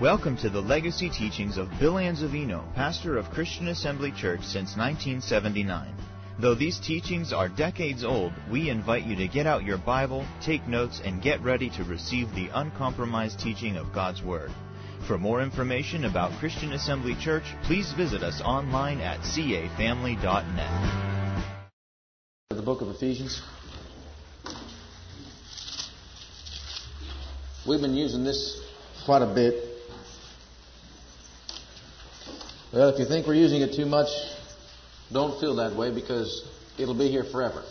Welcome to the legacy teachings of Bill Anzavino, pastor of Christian Assembly Church since 1979. Though these teachings are decades old, we invite you to get out your Bible, take notes, and get ready to receive the uncompromised teaching of God's Word. For more information about Christian Assembly Church, please visit us online at cafamily.net. The book of Ephesians. We've been using this quite a bit. Well, if you think we're using it too much, don't feel that way because it'll be here forever.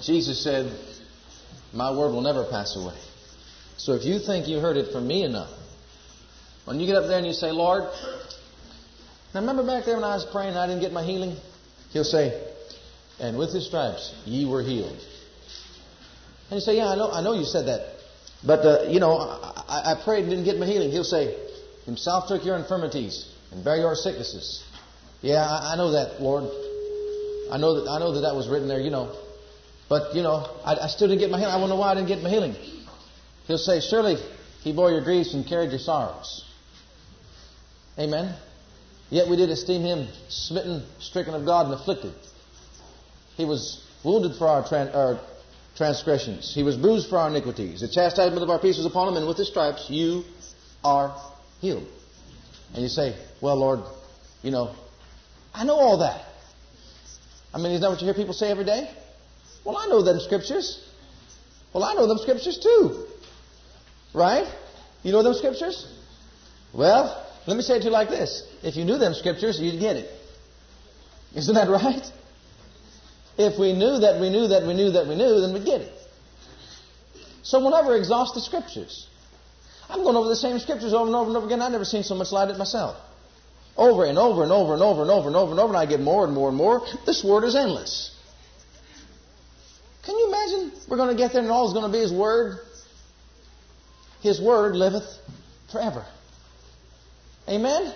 Jesus said, My word will never pass away. So if you think you heard it from me enough, when you get up there and you say, Lord, now remember back there when I was praying and I didn't get my healing? He'll say, And with his stripes ye were healed. And you say, Yeah, I know, I know you said that. But, uh, you know, I, I prayed and didn't get my healing. He'll say, Himself took your infirmities and bear your sicknesses. Yeah, I, I know that, Lord. I know that I know that that was written there, you know. But you know, I, I still didn't get my healing. I wonder why I didn't get my healing. He'll say, "Surely He bore your griefs and carried your sorrows." Amen. Yet we did esteem Him smitten, stricken of God, and afflicted. He was wounded for our, tran- our transgressions. He was bruised for our iniquities. The chastisement of our peace was upon Him, and with His stripes you are healed. And you say, well, Lord, you know, I know all that. I mean, isn't that what you hear people say every day? Well, I know them scriptures. Well, I know them scriptures too. Right? You know them scriptures? Well, let me say it to you like this. If you knew them scriptures, you'd get it. Isn't that right? If we knew that we knew that we knew that we knew, then we'd get it. So we'll never exhaust the scriptures. I'm going over the same scriptures over and over and over again. I've never seen so much light at myself. Over and over and over and over and over and over and over, and I get more and more and more. This word is endless. Can you imagine? We're going to get there and all is going to be His Word. His Word liveth forever. Amen?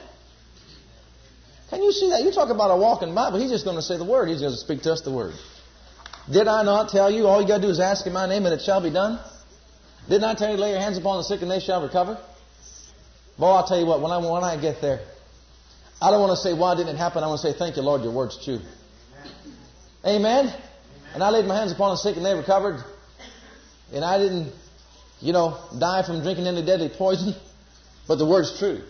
Can you see that? You talk about a walking Bible. He's just going to say the Word. He's going to speak to us the Word. Did I not tell you? All you got to do is ask in my name and it shall be done. Didn't I tell you lay your hands upon the sick and they shall recover? Boy, I'll tell you what, when I, when I get there, I don't want to say, why didn't it happen? I want to say, thank you, Lord, your word's true. Amen? And I laid my hands upon the sick and they recovered. And I didn't, you know, die from drinking any deadly poison. But the word's true.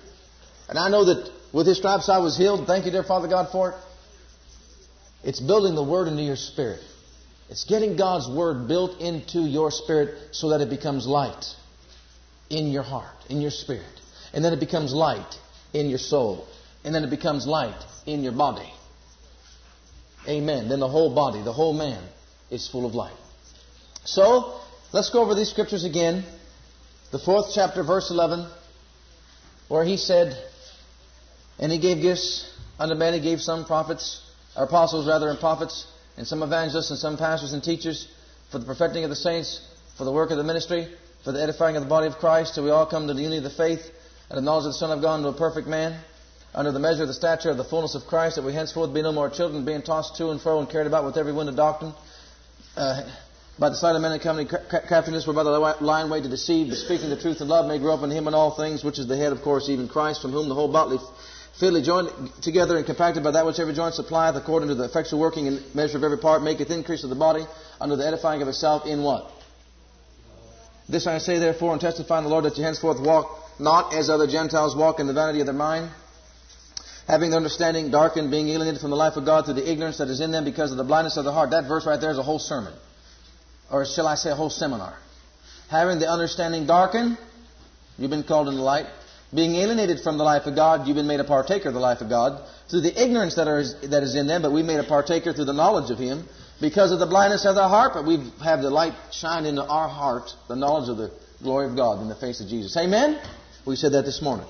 And I know that with his stripes I was healed. Thank you, dear Father God, for it. It's building the word into your spirit. It's getting God's Word built into your spirit so that it becomes light in your heart, in your spirit. And then it becomes light in your soul. And then it becomes light in your body. Amen. Then the whole body, the whole man is full of light. So, let's go over these scriptures again. The fourth chapter, verse 11, where he said, And he gave gifts unto men, he gave some prophets, apostles rather, and prophets and some evangelists and some pastors and teachers for the perfecting of the saints, for the work of the ministry, for the edifying of the body of Christ, till we all come to the unity of the faith and the knowledge of the Son of God, into a perfect man, under the measure of the stature of the fullness of Christ, that we henceforth be no more children, being tossed to and fro and carried about with every wind of doctrine, uh, by the side of men and company craftiness, whereby the lying way to deceive, but speaking the truth in love may grow up in him in all things, which is the head, of course, even Christ, from whom the whole bodily fitly joined together and compacted by that which every joint supplieth, according to the effectual working and measure of every part, maketh increase of the body under the edifying of itself in what? This I say therefore and testify in the Lord that you henceforth walk not as other Gentiles walk in the vanity of their mind, having their understanding darkened, being alienated from the life of God through the ignorance that is in them because of the blindness of the heart. That verse right there is a whole sermon. Or shall I say a whole seminar. Having the understanding darkened, you've been called in the light, being alienated from the life of God, you've been made a partaker of the life of God through the ignorance that, are, that is in them, but we've made a partaker through the knowledge of Him because of the blindness of their heart, but we have the light shine into our heart, the knowledge of the glory of God in the face of Jesus. Amen? We said that this morning.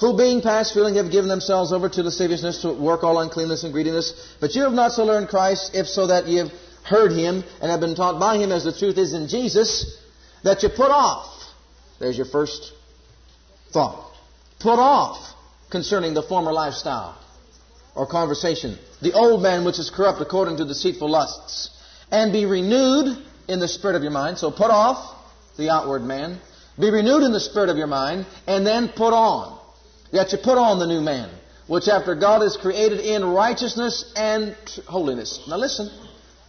Who being past feeling have given themselves over to lasciviousness to work all uncleanness and greediness, but you have not so learned Christ, if so that you have heard Him and have been taught by Him as the truth is in Jesus, that you put off. There's your first thought. Put off concerning the former lifestyle or conversation. The old man which is corrupt according to deceitful lusts. And be renewed in the spirit of your mind. So put off the outward man. Be renewed in the spirit of your mind, and then put on. That you put on the new man, which after God is created in righteousness and holiness. Now listen.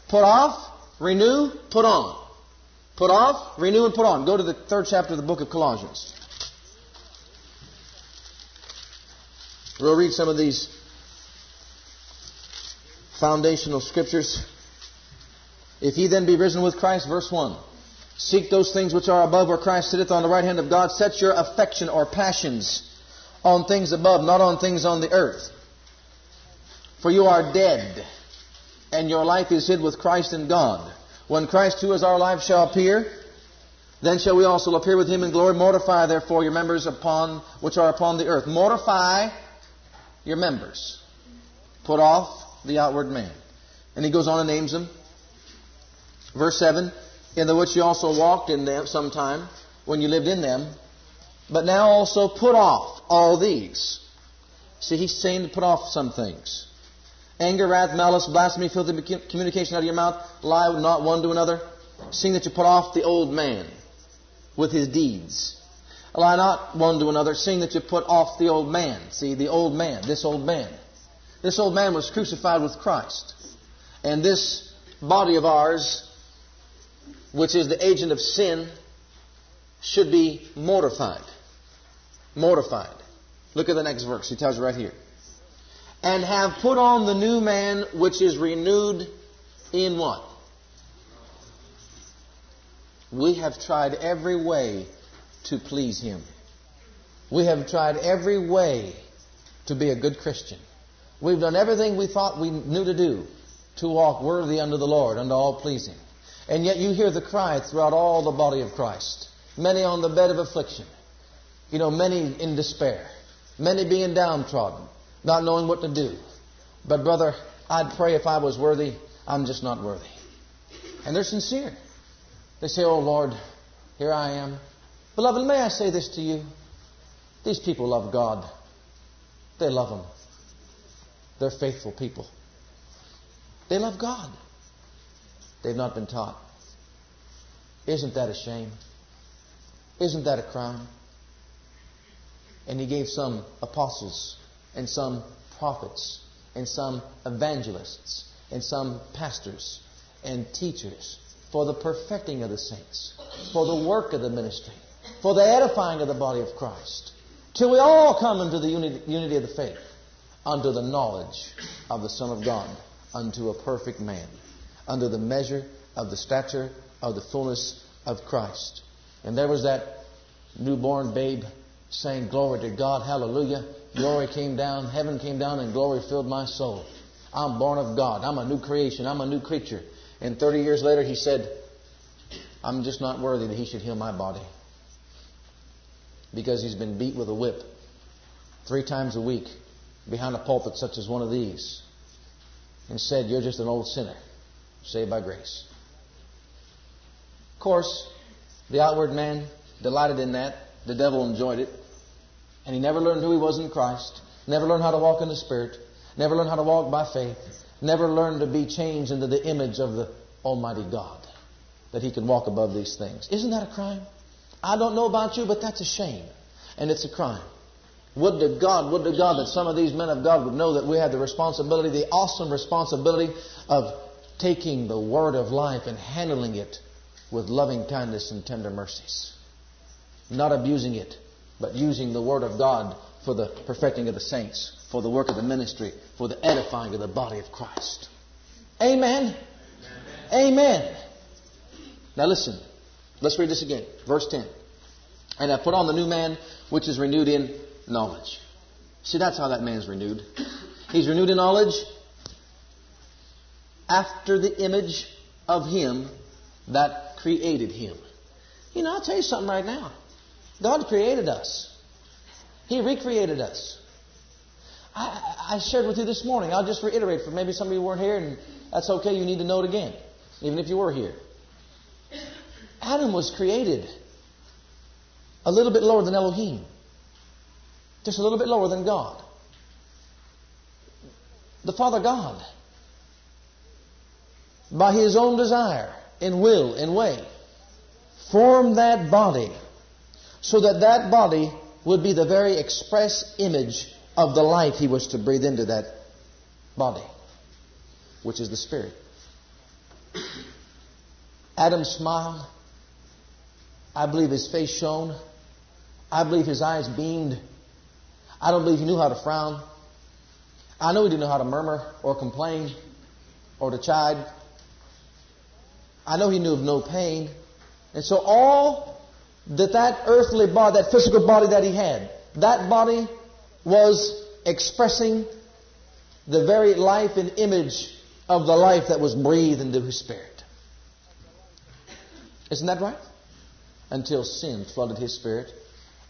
Put off, renew, put on. Put off, renew, and put on. Go to the third chapter of the book of Colossians. We'll read some of these foundational scriptures. If ye then be risen with Christ, verse 1. Seek those things which are above where Christ sitteth on the right hand of God. Set your affection or passions on things above, not on things on the earth. For you are dead, and your life is hid with Christ in God. When Christ who is our life shall appear, then shall we also appear with him in glory. Mortify therefore your members upon which are upon the earth. Mortify your members. Put off the outward man. And he goes on and names them. Verse 7 In the which you also walked in them sometime when you lived in them, but now also put off all these. See, he's saying to put off some things. Anger, wrath, malice, blasphemy, filthy communication out of your mouth. Lie not one to another. Seeing that you put off the old man with his deeds. Lie not one to another, seeing that you put off the old man. See, the old man, this old man. This old man was crucified with Christ. And this body of ours, which is the agent of sin, should be mortified. Mortified. Look at the next verse. He tells you right here. And have put on the new man which is renewed in what? We have tried every way to please him. We have tried every way to be a good Christian. We've done everything we thought we knew to do to walk worthy unto the Lord, unto all pleasing. And yet you hear the cry throughout all the body of Christ. Many on the bed of affliction. You know, many in despair. Many being downtrodden, not knowing what to do. But brother, I'd pray if I was worthy. I'm just not worthy. And they're sincere. They say, Oh Lord, here I am. Beloved, may I say this to you? These people love God. They love Him. They're faithful people. They love God. They've not been taught. Isn't that a shame? Isn't that a crime? And he gave some apostles and some prophets and some evangelists and some pastors and teachers for the perfecting of the saints, for the work of the ministry, for the edifying of the body of Christ, till we all come into the unity, unity of the faith unto the knowledge of the Son of God, unto a perfect man, under the measure of the stature of the fullness of Christ. And there was that newborn babe saying, Glory to God, hallelujah. Glory came down, heaven came down, and glory filled my soul. I'm born of God. I'm a new creation. I'm a new creature. And 30 years later, he said, I'm just not worthy that he should heal my body. Because he's been beat with a whip three times a week behind a pulpit such as one of these and said, You're just an old sinner, saved by grace. Of course, the outward man delighted in that. The devil enjoyed it. And he never learned who he was in Christ, never learned how to walk in the Spirit, never learned how to walk by faith, never learned to be changed into the image of the Almighty God, that he could walk above these things. Isn't that a crime? I don't know about you, but that's a shame. And it's a crime. Would to God, would to God that some of these men of God would know that we have the responsibility, the awesome responsibility of taking the word of life and handling it with loving kindness and tender mercies. Not abusing it, but using the word of God for the perfecting of the saints, for the work of the ministry, for the edifying of the body of Christ. Amen. Amen. Amen. Now listen. Let's read this again. Verse 10. And I put on the new man which is renewed in knowledge. See, that's how that man's renewed. He's renewed in knowledge after the image of him that created him. You know, I'll tell you something right now. God created us. He recreated us. I, I shared with you this morning. I'll just reiterate for maybe some of you weren't here, and that's okay. You need to know it again, even if you were here. Adam was created a little bit lower than Elohim. Just a little bit lower than God. The Father God, by His own desire and will and way, formed that body so that that body would be the very express image of the life he was to breathe into that body, which is the spirit. Adam smiled. I believe his face shone. I believe his eyes beamed. I don't believe he knew how to frown. I know he didn't know how to murmur or complain or to chide. I know he knew of no pain. And so all that that earthly body, that physical body that he had, that body was expressing the very life and image of the life that was breathed into his spirit. Isn't that right? Until sin flooded his spirit,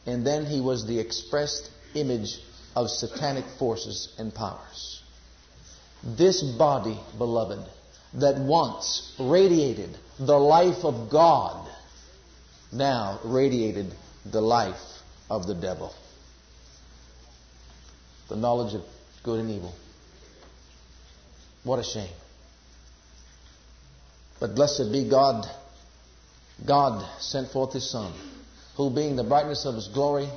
and then he was the expressed image of satanic forces and powers. This body, beloved, that once radiated the life of God, now radiated the life of the devil. The knowledge of good and evil. What a shame. But blessed be God. God sent forth His Son, who being the brightness of His glory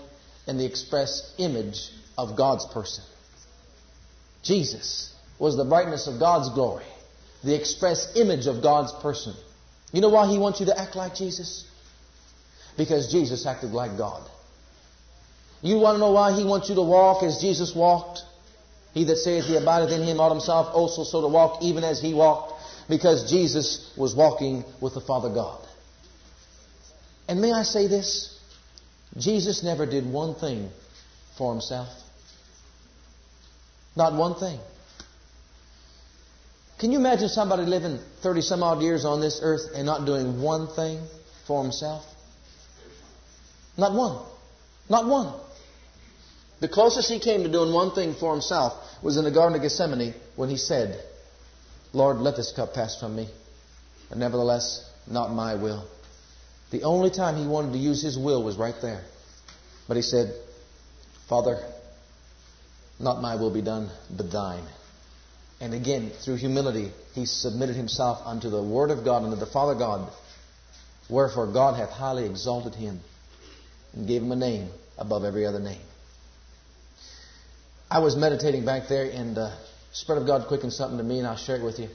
and the express image of God's person. Jesus was the brightness of God's glory, the express image of God's person. You know why He wants you to act like Jesus? Because Jesus acted like God. You want to know why He wants you to walk as Jesus walked? He that saith he abideth in him ought himself also so to walk even as he walked, because Jesus was walking with the Father God. And may I say this? Jesus never did one thing for himself. Not one thing. Can you imagine somebody living 30 some odd years on this earth and not doing one thing for himself? Not one. Not one. The closest he came to doing one thing for himself was in the Garden of Gethsemane when he said, Lord, let this cup pass from me, but nevertheless, not my will. The only time he wanted to use his will was right there. But he said, Father, not my will be done, but thine. And again, through humility, he submitted himself unto the Word of God, unto the Father God. Wherefore God hath highly exalted him and gave him a name above every other name. I was meditating back there, and the Spirit of God quickened something to me, and I'll share it with you.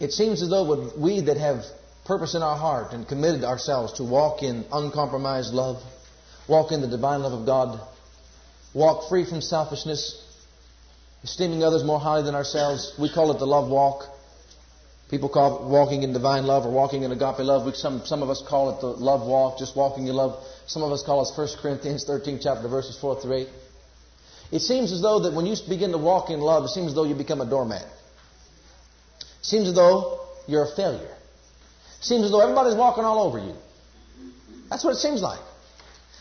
It seems as though we that have purpose in our heart and committed ourselves to walk in uncompromised love, walk in the divine love of God, walk free from selfishness, esteeming others more highly than ourselves. We call it the love walk. People call it walking in divine love or walking in agape love. We, some, some of us call it the love walk, just walking in love. Some of us call it 1 Corinthians 13 chapter verses 4 through 8. It seems as though that when you begin to walk in love, it seems as though you become a doormat. It seems as though you're a failure. Seems as though everybody's walking all over you. That's what it seems like.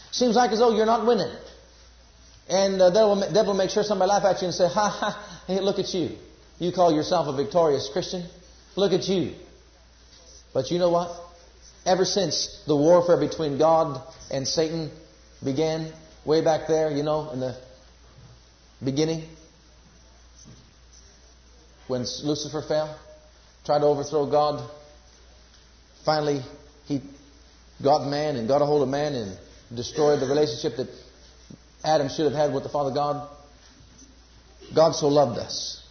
Seems like as though you're not winning. And the devil, devil make sure somebody laugh at you and say, ha ha, hey, look at you. You call yourself a victorious Christian? Look at you. But you know what? Ever since the warfare between God and Satan began, way back there, you know, in the beginning, when Lucifer fell, tried to overthrow God, finally he got man and got a hold of man and destroyed the relationship that Adam should have had with the Father God. God so loved us.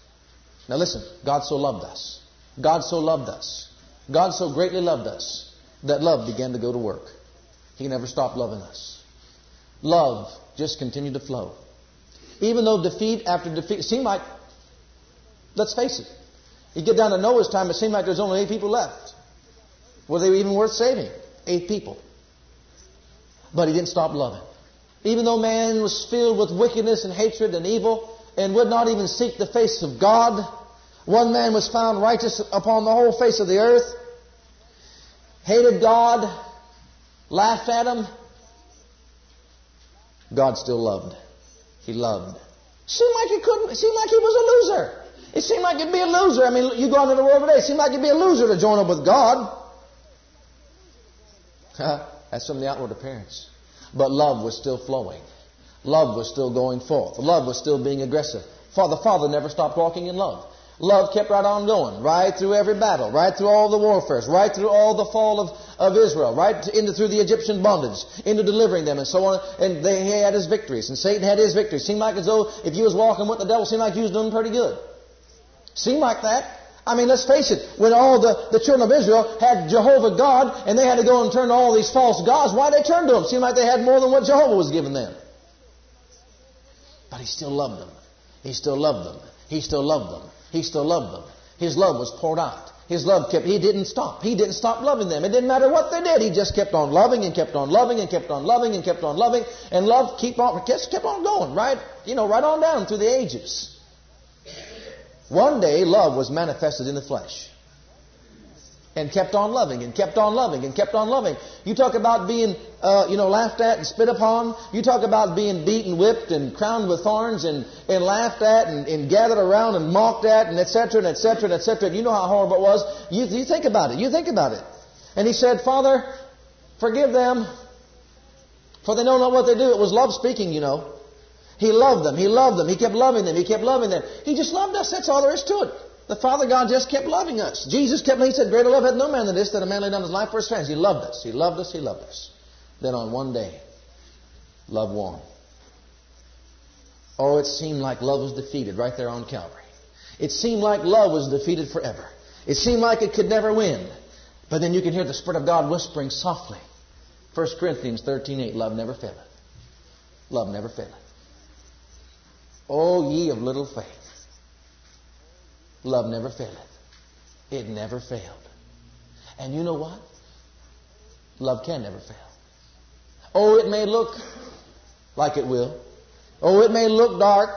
Now listen, God so loved us. God so loved us. God so greatly loved us that love began to go to work. He never stopped loving us. Love just continued to flow. Even though defeat after defeat seemed like, let's face it, you get down to Noah's time, it seemed like there's only eight people left. Were they even worth saving? Eight people. But he didn't stop loving. Even though man was filled with wickedness and hatred and evil and would not even seek the face of God, one man was found righteous upon the whole face of the earth, hated God, laughed at him. God still loved. He loved. Seemed like he couldn't, seemed like he was a loser. It seemed like you'd be a loser. I mean, you go into the world today, it seemed like you'd be a loser to join up with God. That's from the outward appearance. But love was still flowing. Love was still going forth. Love was still being aggressive. For the Father never stopped walking in love. Love kept right on going, right through every battle, right through all the warfares, right through all the fall of, of Israel, right into through the Egyptian bondage, into delivering them and so on. And they, he had his victories, and Satan had his victories. Seemed like as though if you was walking with the devil, seemed like you was doing pretty good. Seemed like that. I mean, let's face it, when all the, the children of Israel had Jehovah God and they had to go and turn to all these false gods, why they turn to them? Seemed like they had more than what Jehovah was giving them. But he still loved them. He still loved them. He still loved them. He still loved them. His love was poured out. His love kept, he didn't stop. He didn't stop loving them. It didn't matter what they did. He just kept on loving and kept on loving and kept on loving and kept on loving. And love keep on, just kept on going, right? You know, right on down through the ages. One day, love was manifested in the flesh. And kept on loving and kept on loving and kept on loving. You talk about being, uh, you know, laughed at and spit upon. You talk about being beaten, whipped, and crowned with thorns and, and laughed at and, and gathered around and mocked at and etc. and etc. and etc. And you know how horrible it was. You, you think about it. You think about it. And he said, Father, forgive them, for they know not what they do. It was love speaking, you know. He loved them. He loved them. He kept loving them. He kept loving them. He just loved us. That's all there is to it. The Father God just kept loving us. Jesus kept, he said, greater love had no man than this, that a man laid down his life for his friends. He loved us. He loved us. He loved us. Then on one day, love won. Oh, it seemed like love was defeated right there on Calvary. It seemed like love was defeated forever. It seemed like it could never win. But then you can hear the Spirit of God whispering softly. 1 Corinthians 13.8, love never faileth. Love never faileth. O ye of little faith. Love never faileth. It never failed. And you know what? Love can never fail. Oh, it may look like it will. Oh, it may look dark.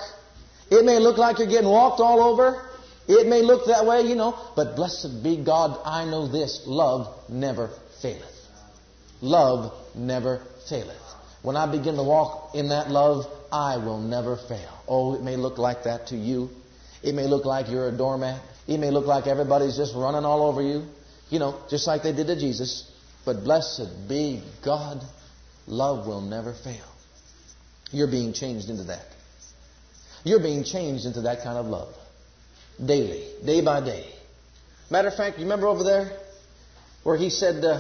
It may look like you're getting walked all over. It may look that way, you know. But blessed be God, I know this. Love never faileth. Love never faileth. When I begin to walk in that love, I will never fail. Oh, it may look like that to you. It may look like you're a doormat. It may look like everybody's just running all over you. You know, just like they did to Jesus. But blessed be God, love will never fail. You're being changed into that. You're being changed into that kind of love. Daily, day by day. Matter of fact, you remember over there where he said, uh,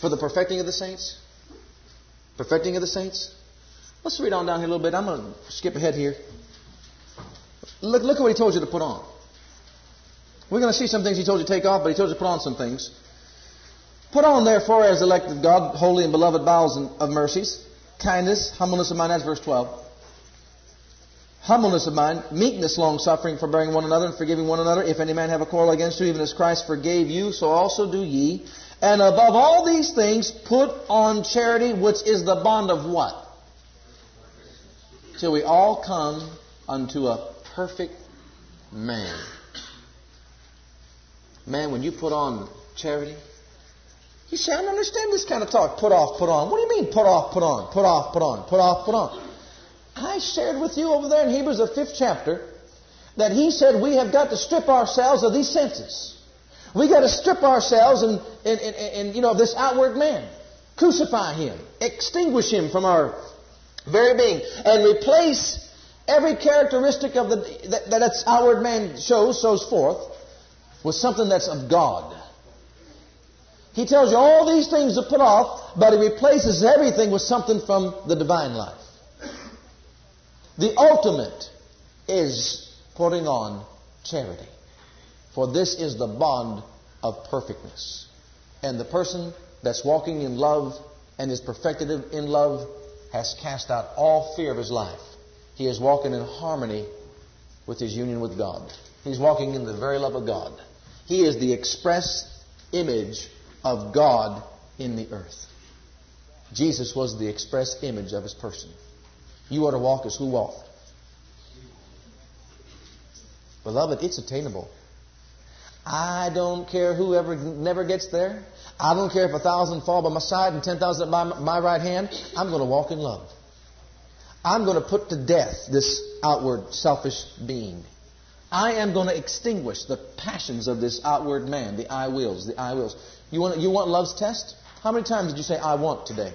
for the perfecting of the saints? Perfecting of the saints? Let's read on down here a little bit. I'm going to skip ahead here. Look, look at what he told you to put on. We're going to see some things he told you to take off, but he told you to put on some things. Put on, therefore, as elected God, holy and beloved bowels of mercies, kindness, humbleness of mind. That's verse 12. Humbleness of mind, meekness, long suffering, forbearing one another, and forgiving one another. If any man have a quarrel against you, even as Christ forgave you, so also do ye. And above all these things, put on charity, which is the bond of what? till we all come unto a perfect man. Man, when you put on charity, you say, I don't understand this kind of talk. Put off, put on. What do you mean, put off, put on? Put off, put on. Put off, put on. I shared with you over there in Hebrews, the fifth chapter, that he said we have got to strip ourselves of these senses. We got to strip ourselves and, and, and, and, you know, this outward man. Crucify him. Extinguish him from our very being, and replace every characteristic of the that, that outward man shows, shows forth, with something that's of God. He tells you all these things to put off, but he replaces everything with something from the divine life. The ultimate is putting on charity. For this is the bond of perfectness. And the person that's walking in love and is perfected in love has cast out all fear of his life. He is walking in harmony with his union with God. He's walking in the very love of God. He is the express image of God in the earth. Jesus was the express image of his person. You are to walk as who walked. Beloved, it's attainable. I don't care whoever never gets there. I don't care if a thousand fall by my side and ten thousand by my right hand. I'm going to walk in love. I'm going to put to death this outward selfish being. I am going to extinguish the passions of this outward man, the I wills, the I wills. You want, you want love's test? How many times did you say, I want today?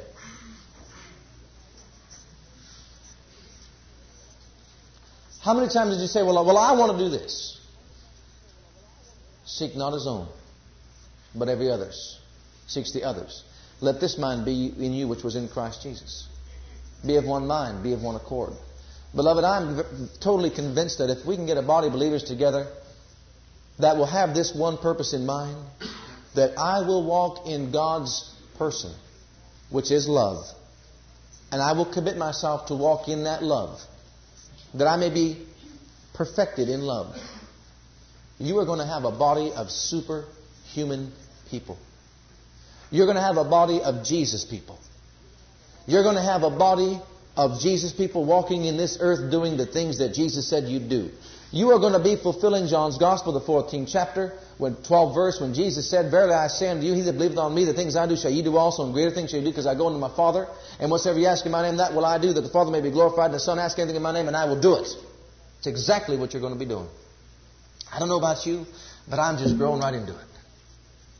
How many times did you say, well, well, I want to do this? Seek not his own, but every other's. Seeks the others. Let this mind be in you which was in Christ Jesus. Be of one mind, be of one accord. Beloved, I'm totally convinced that if we can get a body of believers together that will have this one purpose in mind, that I will walk in God's person, which is love. And I will commit myself to walk in that love, that I may be perfected in love. You are going to have a body of superhuman people. You're going to have a body of Jesus people. You're going to have a body of Jesus people walking in this earth doing the things that Jesus said you'd do. You are going to be fulfilling John's Gospel, the 14th chapter, when 12 verse, when Jesus said, Verily I say unto you, he that believeth on me, the things I do shall ye do also, and greater things shall ye do, because I go unto my Father, and whatsoever ye ask in my name, that will I do, that the Father may be glorified, and the Son ask anything in my name, and I will do it. It's exactly what you're going to be doing. I don't know about you, but I'm just growing right into it.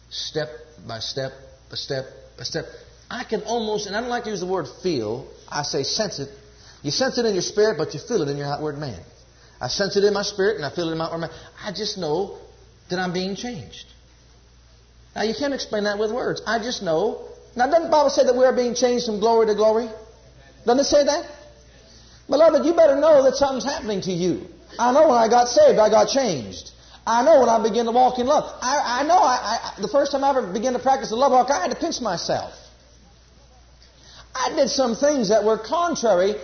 Step by step by step by step. I can almost, and I don't like to use the word feel, I say sense it. You sense it in your spirit, but you feel it in your outward man. I sense it in my spirit and I feel it in my outward man. I just know that I'm being changed. Now you can't explain that with words. I just know. Now doesn't the Bible say that we are being changed from glory to glory? Doesn't it say that? Beloved, you better know that something's happening to you. I know when I got saved, I got changed. I know when I begin to walk in love. I, I know I, I, the first time I ever began to practice the love walk, I had to pinch myself. I did some things that were contrary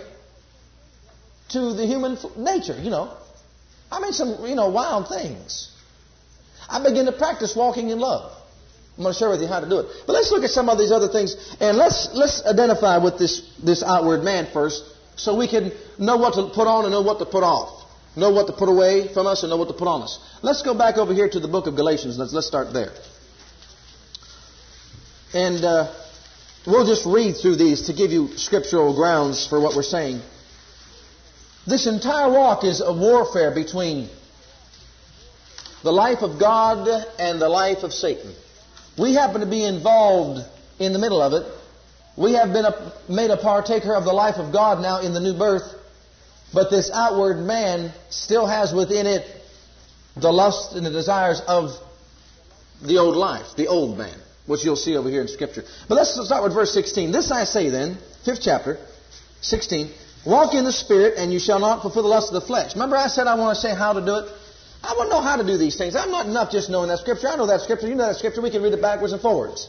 to the human nature, you know. I mean, some, you know, wild things. I began to practice walking in love. I'm going to share with you how to do it. But let's look at some of these other things, and let's let's identify with this this outward man first, so we can know what to put on and know what to put off. Know what to put away from us and know what to put on us. Let's go back over here to the book of Galatians. Let's, let's start there. And uh, we'll just read through these to give you scriptural grounds for what we're saying. This entire walk is a warfare between the life of God and the life of Satan. We happen to be involved in the middle of it. We have been a, made a partaker of the life of God now in the new birth. But this outward man still has within it the lust and the desires of the old life, the old man, which you'll see over here in Scripture. But let's start with verse 16. This I say then, fifth chapter, 16. Walk in the Spirit, and you shall not fulfill the lust of the flesh. Remember, I said I want to say how to do it? I want to know how to do these things. I'm not enough just knowing that Scripture. I know that Scripture. You know that Scripture. We can read it backwards and forwards.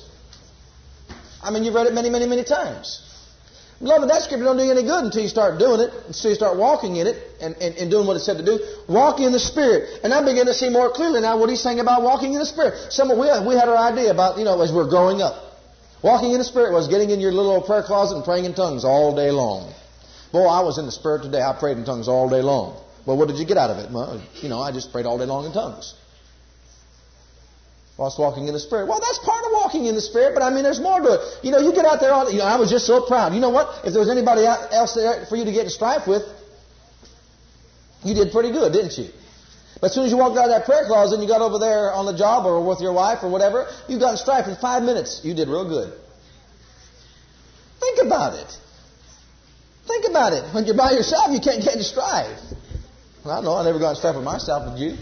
I mean, you've read it many, many, many times. Beloved, that scripture don't do you any good until you start doing it, until you start walking in it and, and, and doing what it said to do. Walk in the Spirit. And I begin to see more clearly now what he's saying about walking in the Spirit. Some we, we had our idea about, you know, as we're growing up. Walking in the Spirit was getting in your little old prayer closet and praying in tongues all day long. Boy, I was in the Spirit today. I prayed in tongues all day long. Well, what did you get out of it? Well, you know, I just prayed all day long in tongues whilst walking in the Spirit. Well, that's part of walking in the Spirit, but I mean, there's more to it. You know, you get out there, all, you know, I was just so proud. You know what? If there was anybody else there for you to get in strife with, you did pretty good, didn't you? But as soon as you walked out of that prayer closet and you got over there on the job or with your wife or whatever, you got in strife in five minutes. You did real good. Think about it. Think about it. When you're by yourself, you can't get in strife. Well, I know I never got in strife with myself, did you?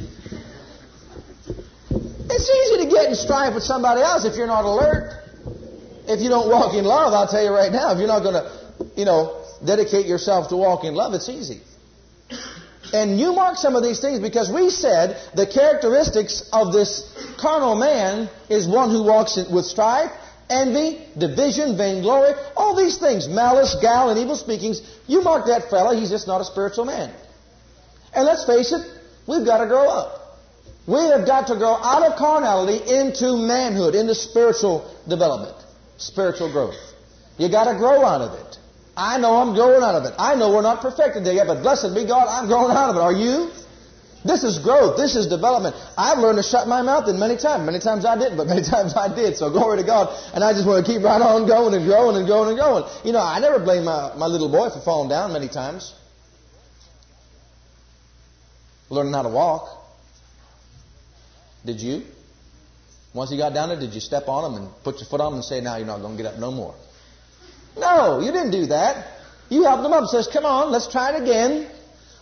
It's easy to get in strife with somebody else if you're not alert. If you don't walk in love, I'll tell you right now, if you're not going to, you know, dedicate yourself to walk in love, it's easy. And you mark some of these things because we said the characteristics of this carnal man is one who walks with strife, envy, division, vainglory, all these things, malice, gal, and evil speakings. You mark that fella, he's just not a spiritual man. And let's face it, we've got to grow up. We have got to grow out of carnality into manhood, into spiritual development, spiritual growth. You got to grow out of it. I know I'm growing out of it. I know we're not perfected there yet, but blessed be God, I'm growing out of it. Are you? This is growth. This is development. I've learned to shut my mouth in many times. Many times I didn't, but many times I did. So glory to God. And I just want to keep right on going and growing and growing and growing. You know, I never blame my, my little boy for falling down many times. Learning how to walk. Did you? Once he got down there, did you step on him and put your foot on him and say, now you're not going to get up no more? No, you didn't do that. You helped him up and says, come on, let's try it again.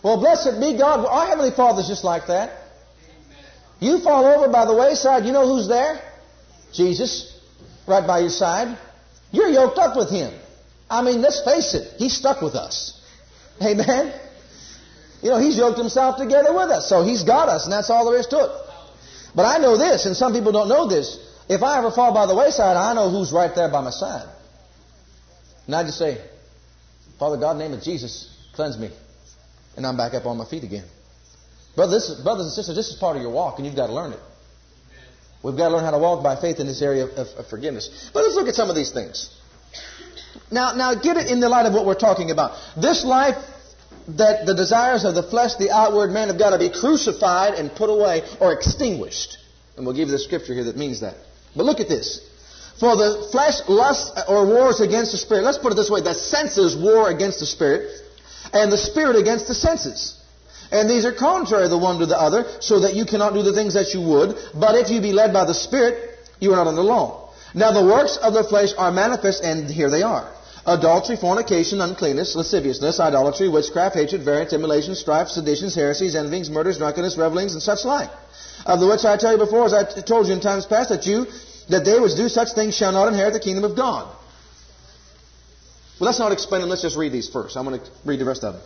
Well, blessed be God. Our Heavenly Father's just like that. You fall over by the wayside, you know who's there? Jesus, right by your side. You're yoked up with Him. I mean, let's face it, He's stuck with us. Amen? You know, He's yoked Himself together with us, so He's got us, and that's all there is to it. But I know this, and some people don't know this. If I ever fall by the wayside, I know who's right there by my side. And I just say, Father God, in the name of Jesus, cleanse me. And I'm back up on my feet again. Brothers, brothers and sisters, this is part of your walk, and you've got to learn it. We've got to learn how to walk by faith in this area of, of, of forgiveness. But let's look at some of these things. Now, now get it in the light of what we're talking about. This life that the desires of the flesh, the outward man, have got to be crucified and put away or extinguished. And we'll give you the scripture here that means that. But look at this. For the flesh lusts or wars against the spirit. Let's put it this way. The senses war against the spirit, and the spirit against the senses. And these are contrary the one to the other, so that you cannot do the things that you would. But if you be led by the Spirit, you are not under law. Now the works of the flesh are manifest, and here they are. Adultery, fornication, uncleanness, lasciviousness, idolatry, witchcraft, hatred, variance, emulation, strife, seditions, heresies, envyings, murders, drunkenness, revelings, and such like. Of the which I tell you before, as I told you in times past, that you, that they which do such things shall not inherit the kingdom of God. Well, let's not explain them. Let's just read these first. I'm going to read the rest of them.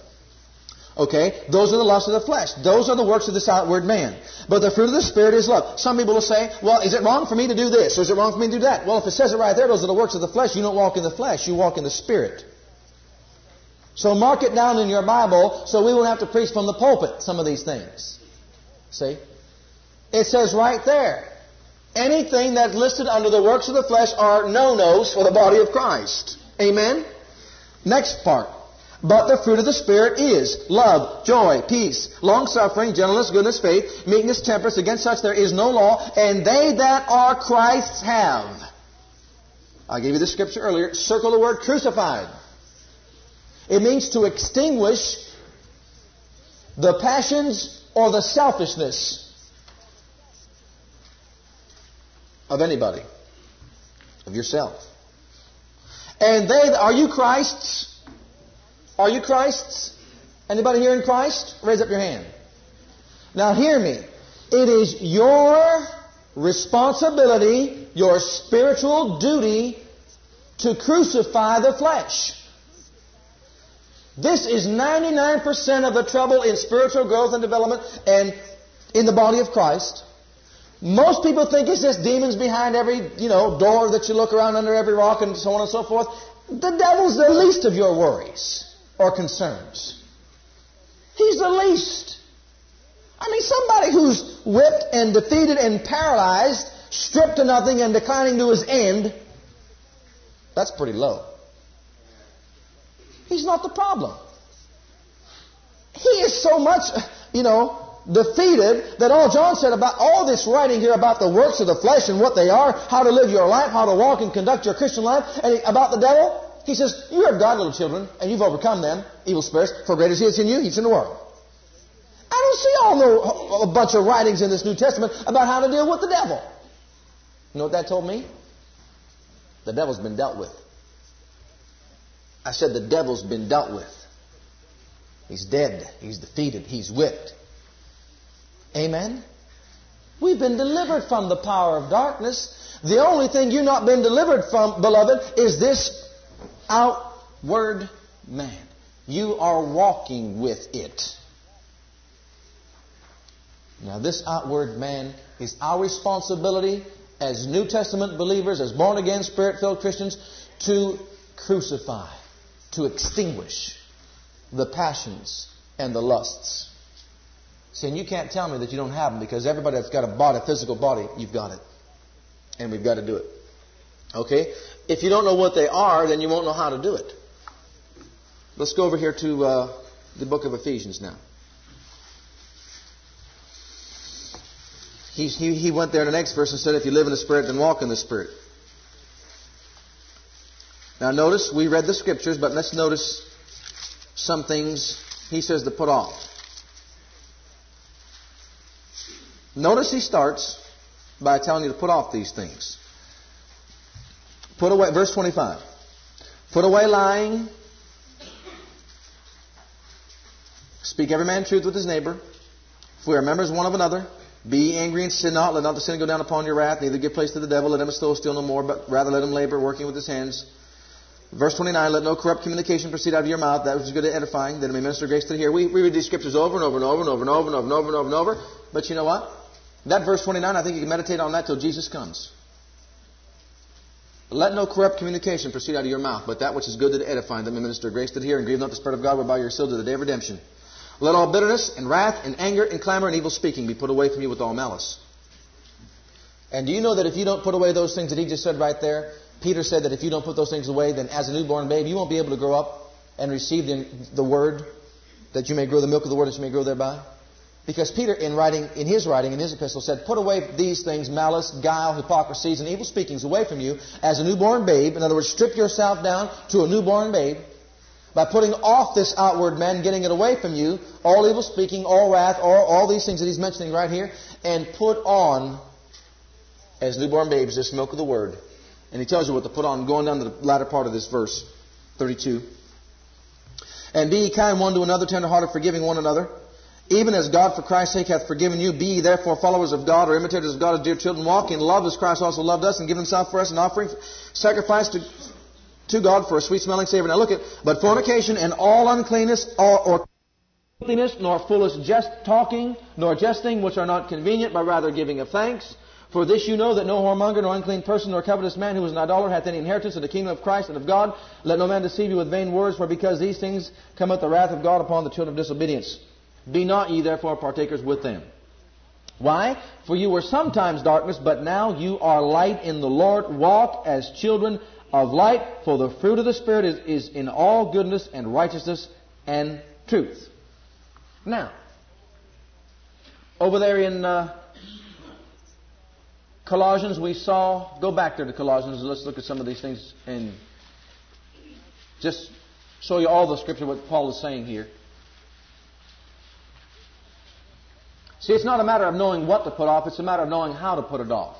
Okay? Those are the lusts of the flesh. Those are the works of this outward man. But the fruit of the Spirit is love. Some people will say, well, is it wrong for me to do this? Or is it wrong for me to do that? Well, if it says it right there, those are the works of the flesh. You don't walk in the flesh. You walk in the Spirit. So mark it down in your Bible so we won't have to preach from the pulpit some of these things. See? It says right there, anything that's listed under the works of the flesh are no-nos for the body of Christ. Amen? Next part. But the fruit of the Spirit is love, joy, peace, long suffering, gentleness, goodness, faith, meekness, temperance. Against such there is no law, and they that are Christ's have. I gave you the scripture earlier. Circle the word crucified. It means to extinguish the passions or the selfishness of anybody, of yourself. And they, are you Christ's? Are you Christ's? Anybody here in Christ? Raise up your hand. Now hear me. It is your responsibility, your spiritual duty to crucify the flesh. This is 99% of the trouble in spiritual growth and development and in the body of Christ. Most people think it's just demons behind every, you know, door that you look around under every rock and so on and so forth. The devil's the least of your worries or concerns. He's the least. I mean, somebody who's whipped and defeated and paralyzed, stripped to nothing and declining to his end, that's pretty low. He's not the problem. He is so much, you know, defeated that all John said about all this writing here about the works of the flesh and what they are, how to live your life, how to walk and conduct your Christian life, and about the devil, he says, You are God, little children, and you've overcome them, evil spirits, for greater is He that's in you, He's in the world. I don't see all the, a bunch of writings in this New Testament about how to deal with the devil. You know what that told me? The devil's been dealt with. I said the devil's been dealt with. He's dead. He's defeated. He's whipped. Amen? We've been delivered from the power of darkness. The only thing you've not been delivered from, beloved, is this outward man. You are walking with it. Now, this outward man is our responsibility as New Testament believers, as born again, spirit filled Christians, to crucify, to extinguish the passions and the lusts. See, and you can't tell me that you don't have them because everybody that's got a body, physical body, you've got it. And we've got to do it. Okay? If you don't know what they are, then you won't know how to do it. Let's go over here to uh, the book of Ephesians now. He, he, he went there in the next verse and said, If you live in the Spirit, then walk in the Spirit. Now, notice, we read the scriptures, but let's notice some things he says to put off. Notice he starts by telling you to put off these things. Put away, verse 25. Put away lying, Speak every man truth with his neighbor. If we are members one of another, be angry and sin not. Let not the sin go down upon your wrath. Neither give place to the devil. Let him still steal no more, but rather let him labor, working with his hands. Verse 29, let no corrupt communication proceed out of your mouth, that which is good and edifying, that it may minister grace to the hearer. We, we read these scriptures over and over and over and over and over and over and over and over and over. But you know what? That verse 29, I think you can meditate on that till Jesus comes. Let no corrupt communication proceed out of your mouth, but that which is good and edifying, that may minister grace to hearer, and grieve not the Spirit of God, whereby you are sealed to the day of redemption. Let all bitterness and wrath and anger and clamor and evil speaking be put away from you with all malice. And do you know that if you don't put away those things that he just said right there, Peter said that if you don't put those things away, then as a newborn babe, you won't be able to grow up and receive the word, that you may grow the milk of the word that you may grow thereby. Because Peter, in writing, in his writing, in his epistle, said, Put away these things, malice, guile, hypocrisies, and evil speakings away from you as a newborn babe. In other words, strip yourself down to a newborn babe by putting off this outward man, getting it away from you, all evil speaking, all wrath, all, all these things that he's mentioning right here, and put on, as newborn babes, this milk of the word. And he tells you what to put on, going down to the latter part of this verse, 32. And be kind one to another, tenderhearted, forgiving one another. Even as God for Christ's sake hath forgiven you, be ye therefore followers of God, or imitators of God as dear children. Walk in love as Christ also loved us, and give himself for us an offering, sacrifice to, to God for a sweet smelling savor. Now look at, but fornication and all uncleanness or, or nor foolish jest talking, nor jesting, which are not convenient, but rather giving of thanks. For this you know that no whoremonger, nor unclean person, nor covetous man who is an idolater hath any inheritance in the kingdom of Christ and of God. Let no man deceive you with vain words, for because these things come cometh the wrath of God upon the children of disobedience. Be not ye therefore partakers with them. Why? For you were sometimes darkness, but now you are light in the Lord. Walk as children of light, for the fruit of the Spirit is, is in all goodness and righteousness and truth. Now, over there in uh, Colossians, we saw, go back there to Colossians, let's look at some of these things and just show you all the scripture, what Paul is saying here. See, it's not a matter of knowing what to put off, it's a matter of knowing how to put it off.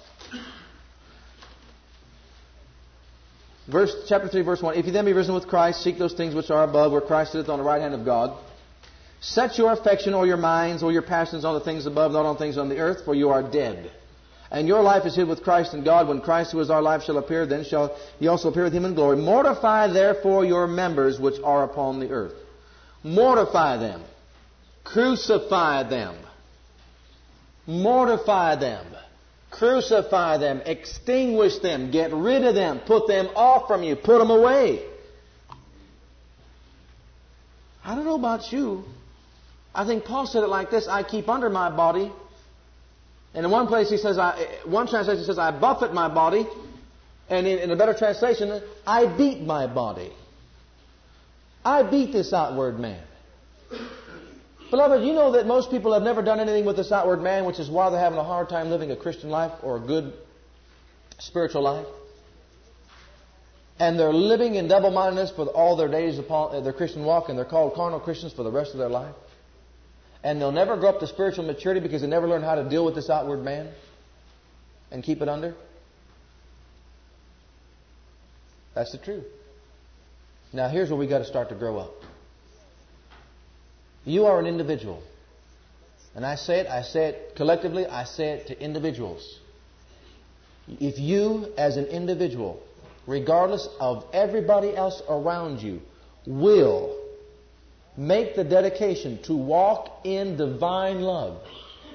Verse, chapter 3, verse 1. If you then be risen with Christ, seek those things which are above, where Christ sitteth on the right hand of God. Set your affection or your minds or your passions on the things above, not on things on the earth, for you are dead. And your life is hid with Christ in God. When Christ, who is our life, shall appear, then shall ye also appear with him in glory. Mortify therefore your members which are upon the earth. Mortify them. Crucify them. Mortify them. Crucify them. Extinguish them. Get rid of them. Put them off from you. Put them away. I don't know about you. I think Paul said it like this I keep under my body. And in one place he says, I, one translation says, I buffet my body. And in, in a better translation, I beat my body. I beat this outward man. Beloved, you know that most people have never done anything with this outward man, which is why they're having a hard time living a Christian life or a good spiritual life. And they're living in double mindedness for all their days upon uh, their Christian walk, and they're called carnal Christians for the rest of their life. And they'll never grow up to spiritual maturity because they never learn how to deal with this outward man and keep it under. That's the truth. Now, here's where we got to start to grow up. You are an individual. And I say it, I say it collectively, I say it to individuals. If you, as an individual, regardless of everybody else around you, will make the dedication to walk in divine love,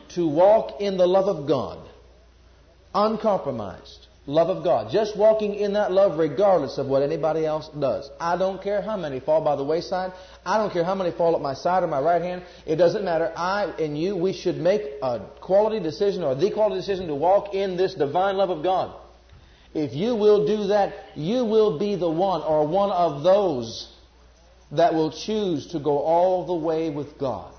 to walk in the love of God, uncompromised love of God, just walking in that love regardless of what anybody else does. I don't care how many fall by the wayside. I don't care how many fall at my side or my right hand. It doesn't matter. I and you, we should make a quality decision or the quality decision to walk in this divine love of God. If you will do that, you will be the one or one of those that will choose to go all the way with God.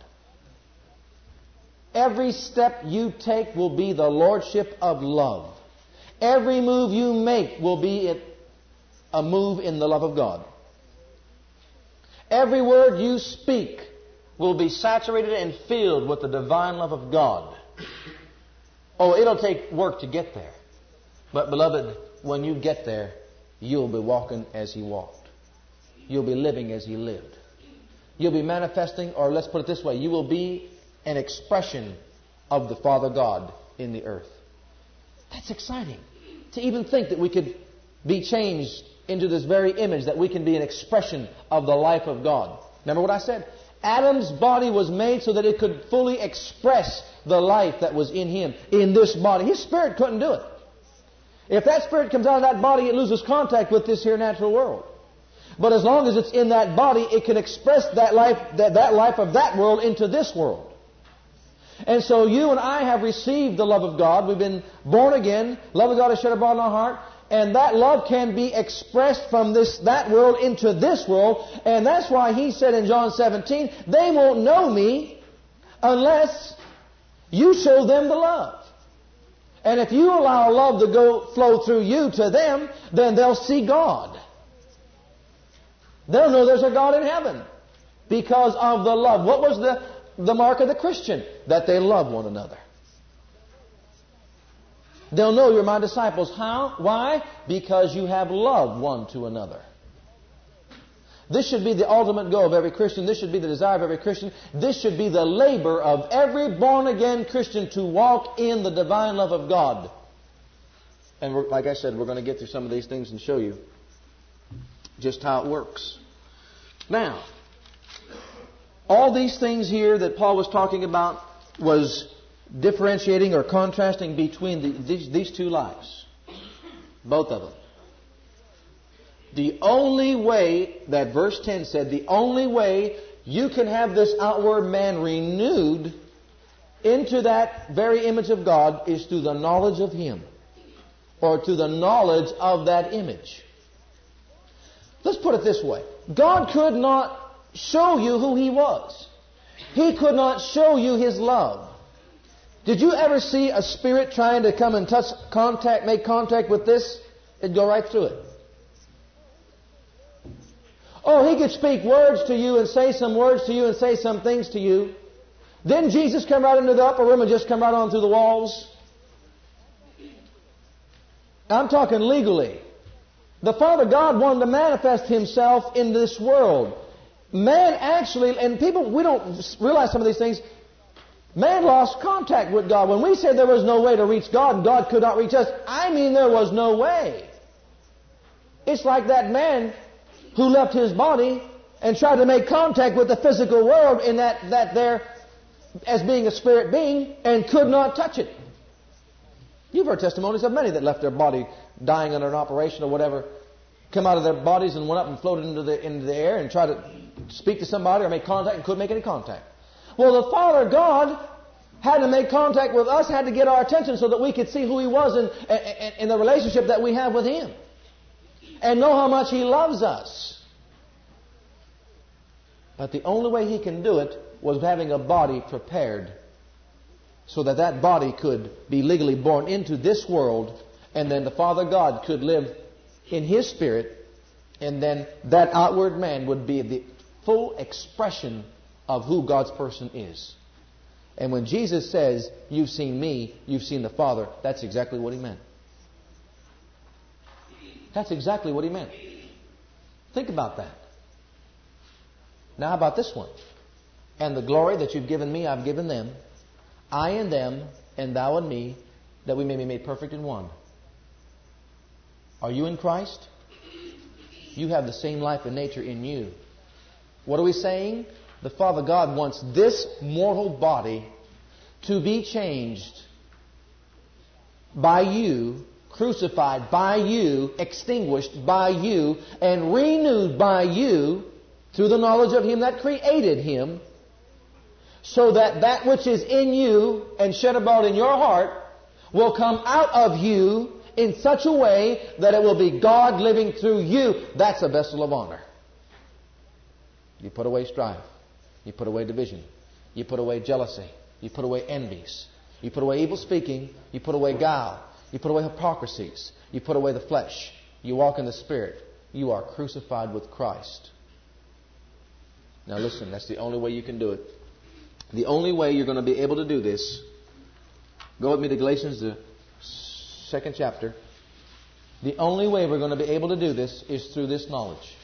Every step you take will be the lordship of love. Every move you make will be a move in the love of God. Every word you speak will be saturated and filled with the divine love of God. Oh, it'll take work to get there. But, beloved, when you get there, you'll be walking as He walked. You'll be living as He lived. You'll be manifesting, or let's put it this way, you will be an expression of the Father God in the earth. That's exciting. To even think that we could be changed into this very image, that we can be an expression of the life of God. Remember what I said? Adam's body was made so that it could fully express the life that was in him, in this body. His spirit couldn't do it. If that spirit comes out of that body, it loses contact with this here natural world. But as long as it's in that body, it can express that life, that, that life of that world into this world. And so you and I have received the love of God. We've been born again. Love of God is shed abroad in our heart. And that love can be expressed from this, that world into this world. And that's why he said in John 17, they won't know me unless you show them the love. And if you allow love to go flow through you to them, then they'll see God. They'll know there's a God in heaven because of the love. What was the, the mark of the Christian? That they love one another. They'll know you're my disciples. How? Why? Because you have loved one to another. This should be the ultimate goal of every Christian. This should be the desire of every Christian. This should be the labor of every born again Christian to walk in the divine love of God. And like I said, we're going to get through some of these things and show you just how it works. Now, all these things here that Paul was talking about was differentiating or contrasting between the, these, these two lives. Both of them. The only way, that verse 10 said, the only way you can have this outward man renewed into that very image of God is through the knowledge of Him. Or to the knowledge of that image. Let's put it this way. God could not show you who He was. He could not show you His love. Did you ever see a spirit trying to come and touch contact, make contact with this? It'd go right through it. Oh, he could speak words to you and say some words to you and say some things to you. Didn't Jesus come right into the upper room and just come right on through the walls? I'm talking legally. The Father God wanted to manifest Himself in this world. Man actually, and people, we don't realize some of these things. Man lost contact with God. When we said there was no way to reach God and God could not reach us, I mean there was no way. It's like that man who left his body and tried to make contact with the physical world in that, that there as being a spirit being and could not touch it. You've heard testimonies of many that left their body dying under an operation or whatever, come out of their bodies and went up and floated into the, into the air and tried to speak to somebody or make contact and couldn't make any contact. Well, the Father God had to make contact with us, had to get our attention so that we could see who He was and, in the relationship that we have with Him. And know how much He loves us. But the only way He can do it was having a body prepared so that that body could be legally born into this world and then the Father God could live in His Spirit and then that outward man would be the full expression of who God's person is. And when Jesus says, You've seen me, you've seen the Father, that's exactly what he meant. That's exactly what he meant. Think about that. Now, how about this one? And the glory that you've given me, I've given them. I and them, and thou and me, that we may be made perfect in one. Are you in Christ? You have the same life and nature in you. What are we saying? the Father God wants this mortal body to be changed by you, crucified by you, extinguished by you, and renewed by you through the knowledge of Him that created Him, so that that which is in you and shed abroad in your heart will come out of you in such a way that it will be God living through you. That's a vessel of honor. You put away strife. You put away division. You put away jealousy. You put away envies. You put away evil speaking. You put away guile. You put away hypocrisies. You put away the flesh. You walk in the Spirit. You are crucified with Christ. Now listen, that's the only way you can do it. The only way you're going to be able to do this, go with me to Galatians, the second chapter. The only way we're going to be able to do this is through this knowledge.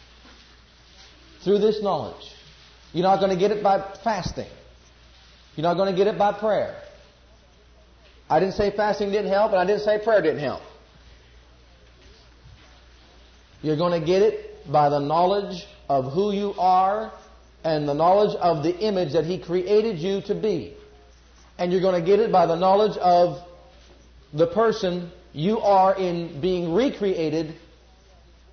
Through this knowledge. You're not going to get it by fasting. You're not going to get it by prayer. I didn't say fasting didn't help, and I didn't say prayer didn't help. You're going to get it by the knowledge of who you are and the knowledge of the image that He created you to be. And you're going to get it by the knowledge of the person you are in being recreated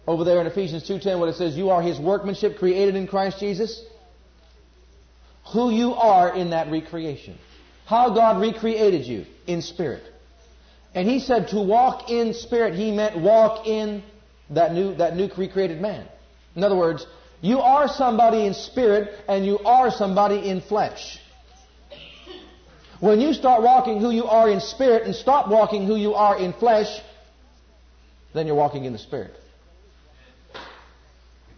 over there in Ephesians 2.10 when it says you are His workmanship created in Christ Jesus. Who you are in that recreation. How God recreated you in spirit. And He said to walk in spirit, He meant walk in that new, that new recreated man. In other words, you are somebody in spirit and you are somebody in flesh. When you start walking who you are in spirit and stop walking who you are in flesh, then you're walking in the spirit.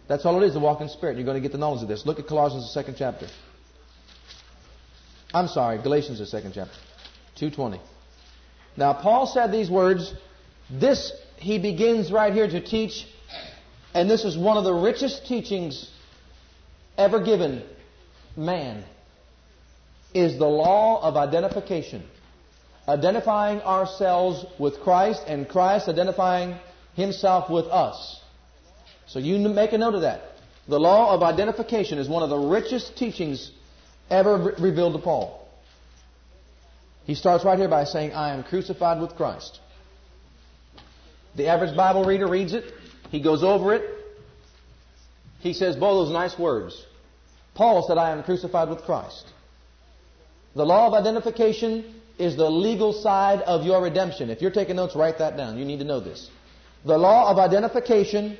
That's all it is to walk in spirit. You're going to get the knowledge of this. Look at Colossians, the second chapter. I'm sorry, Galatians, the second chapter. 220. Now, Paul said these words. This he begins right here to teach, and this is one of the richest teachings ever given man is the law of identification. Identifying ourselves with Christ and Christ identifying himself with us. So you make a note of that. The law of identification is one of the richest teachings ever revealed to Paul. He starts right here by saying, I am crucified with Christ. The average Bible reader reads it. He goes over it. He says both those nice words. Paul said, I am crucified with Christ. The law of identification is the legal side of your redemption. If you're taking notes, write that down. You need to know this. The law of identification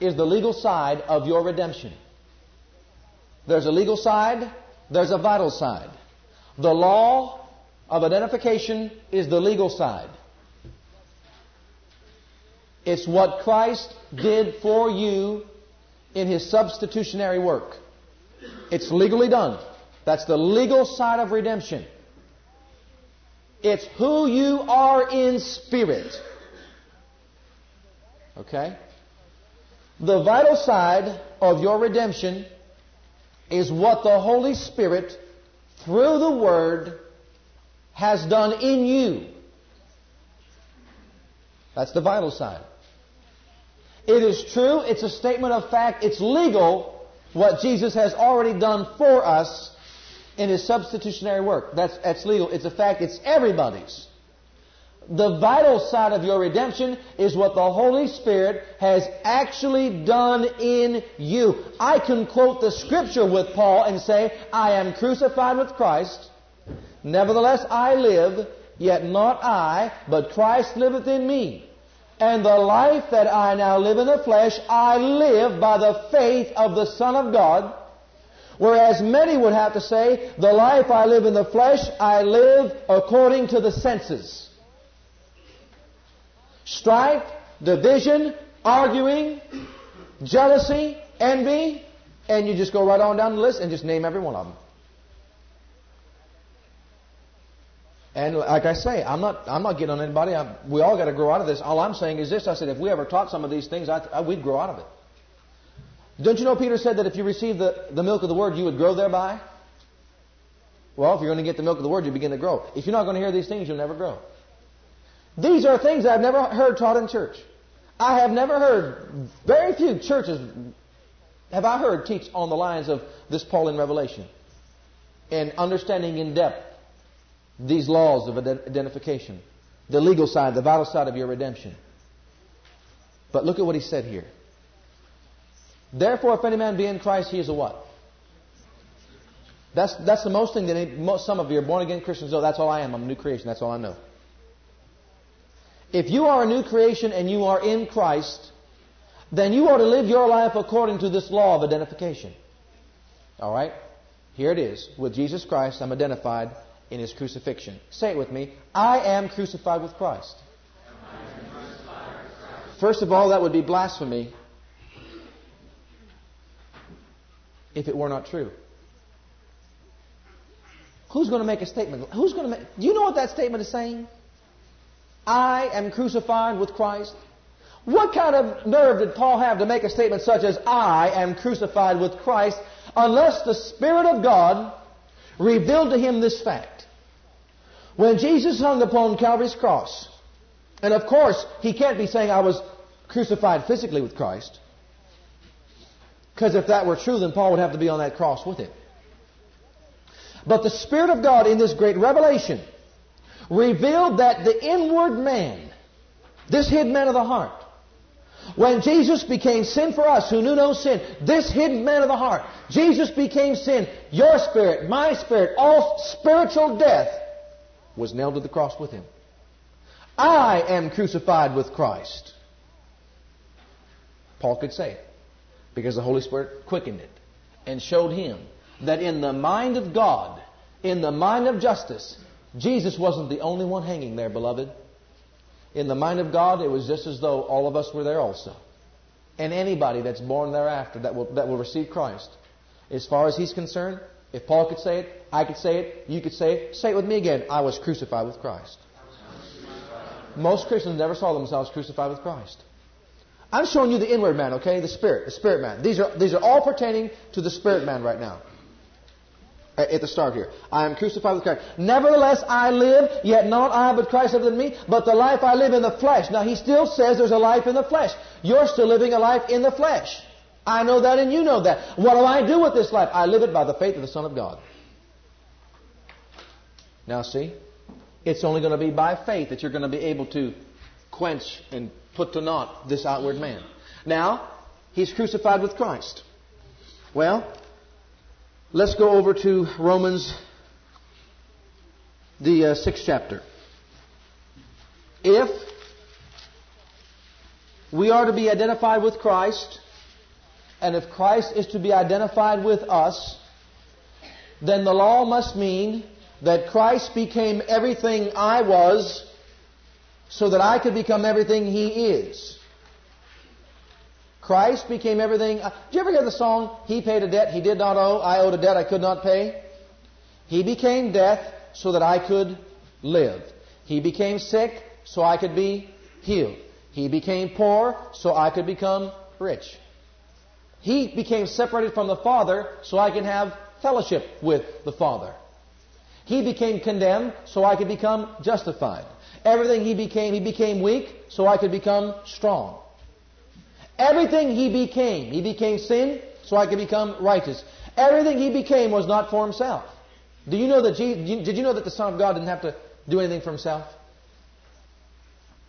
is the legal side of your redemption. There's a legal side, there's a vital side. The law of identification is the legal side. It's what Christ did for you in His substitutionary work. It's legally done. That's the legal side of redemption. It's who you are in spirit. Okay? The vital side of your redemption is what the Holy Spirit, through the Word, has done in you. That's the vital side. It is true, it's a statement of fact, it's legal what Jesus has already done for us in his substitutionary work. That's, that's legal. It's a fact, it's everybody's. The vital side of your redemption is what the Holy Spirit has actually done in you. I can quote the scripture with Paul and say, I am crucified with Christ. Nevertheless I live, yet not I, but Christ liveth in me. And the life that I now live in the flesh, I live by the faith of the Son of God. Whereas many would have to say, the life I live in the flesh, I live according to the senses. Strife, division, arguing, jealousy, envy, and you just go right on down the list and just name every one of them. And like I say, I'm not, I'm not getting on anybody. I'm, we all got to grow out of this. All I'm saying is this. I said, if we ever taught some of these things, I, I, we'd grow out of it. Don't you know Peter said that if you receive the, the milk of the word, you would grow thereby? Well, if you're going to get the milk of the word, you begin to grow. If you're not going to hear these things, you'll never grow. These are things I've never heard taught in church. I have never heard, very few churches have I heard teach on the lines of this Paul in Revelation and understanding in depth these laws of identification, the legal side, the vital side of your redemption. But look at what he said here. Therefore, if any man be in Christ, he is a what? That's, that's the most thing that any, most, some of you are born again Christians know. That's all I am. I'm a new creation. That's all I know. If you are a new creation and you are in Christ, then you ought to live your life according to this law of identification. All right? Here it is. With Jesus Christ, I'm identified in his crucifixion. Say it with me. I am crucified with Christ. First of all, that would be blasphemy if it were not true. Who's going to make a statement? Who's going to make, do you know what that statement is saying? I am crucified with Christ. What kind of nerve did Paul have to make a statement such as, I am crucified with Christ, unless the Spirit of God revealed to him this fact? When Jesus hung upon Calvary's cross, and of course, he can't be saying I was crucified physically with Christ. Because if that were true, then Paul would have to be on that cross with him. But the Spirit of God in this great revelation revealed that the inward man, this hidden man of the heart, when Jesus became sin for us who knew no sin, this hidden man of the heart, Jesus became sin, your spirit, my spirit, all spiritual death was nailed to the cross with him. I am crucified with Christ. Paul could say it because the Holy Spirit quickened it and showed him that in the mind of God, in the mind of justice, Jesus wasn't the only one hanging there, beloved. In the mind of God, it was just as though all of us were there also. And anybody that's born thereafter that will, that will receive Christ, as far as he's concerned, if Paul could say it, I could say it, you could say it, say it with me again. I was crucified with Christ. Most Christians never saw themselves crucified with Christ. I'm showing you the inward man, okay? The spirit, the spirit man. These are, these are all pertaining to the spirit man right now. Uh, at the start here. I am crucified with Christ. Nevertheless, I live, yet not I, but Christ liveth in me. But the life I live in the flesh. Now, he still says there's a life in the flesh. You're still living a life in the flesh. I know that and you know that. What do I do with this life? I live it by the faith of the Son of God. Now, see? It's only going to be by faith that you're going to be able to quench and put to naught this outward man. Now, he's crucified with Christ. Well, let's go over to Romans, the uh, sixth chapter. If we are to be identified with Christ, and if Christ is to be identified with us, then the law must mean that Christ became everything I was so that I could become everything He is. Christ became everything. Uh, did you ever hear the song, He paid a debt He did not owe, I owed a debt I could not pay? He became death so that I could live. He became sick so I could be healed. He became poor so I could become rich. He became separated from the Father so I can have fellowship with the Father. He became condemned so I could become justified. Everything he became, he became weak so I could become strong. Everything he became, he became sin so I could become righteous. Everything he became was not for himself. Do you know that Jesus, did you know that the Son of God didn't have to do anything for himself?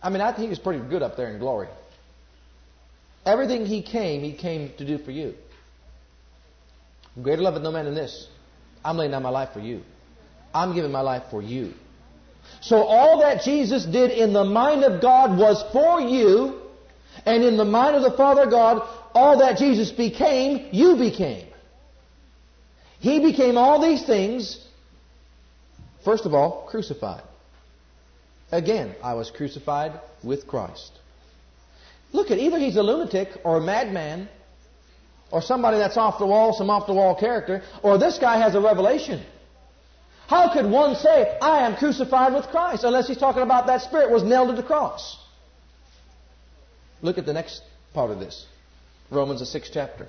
I mean, I think he was pretty good up there in glory. Everything he came, he came to do for you. Greater love of no man than this. I'm laying down my life for you. I'm giving my life for you. So all that Jesus did in the mind of God was for you, and in the mind of the Father God, all that Jesus became, you became. He became all these things, first of all, crucified. Again, I was crucified with Christ. Look at either he's a lunatic or a madman or somebody that's off the wall, some off the wall character, or this guy has a revelation. How could one say, I am crucified with Christ, unless he's talking about that spirit was nailed to the cross? Look at the next part of this. Romans, the sixth chapter.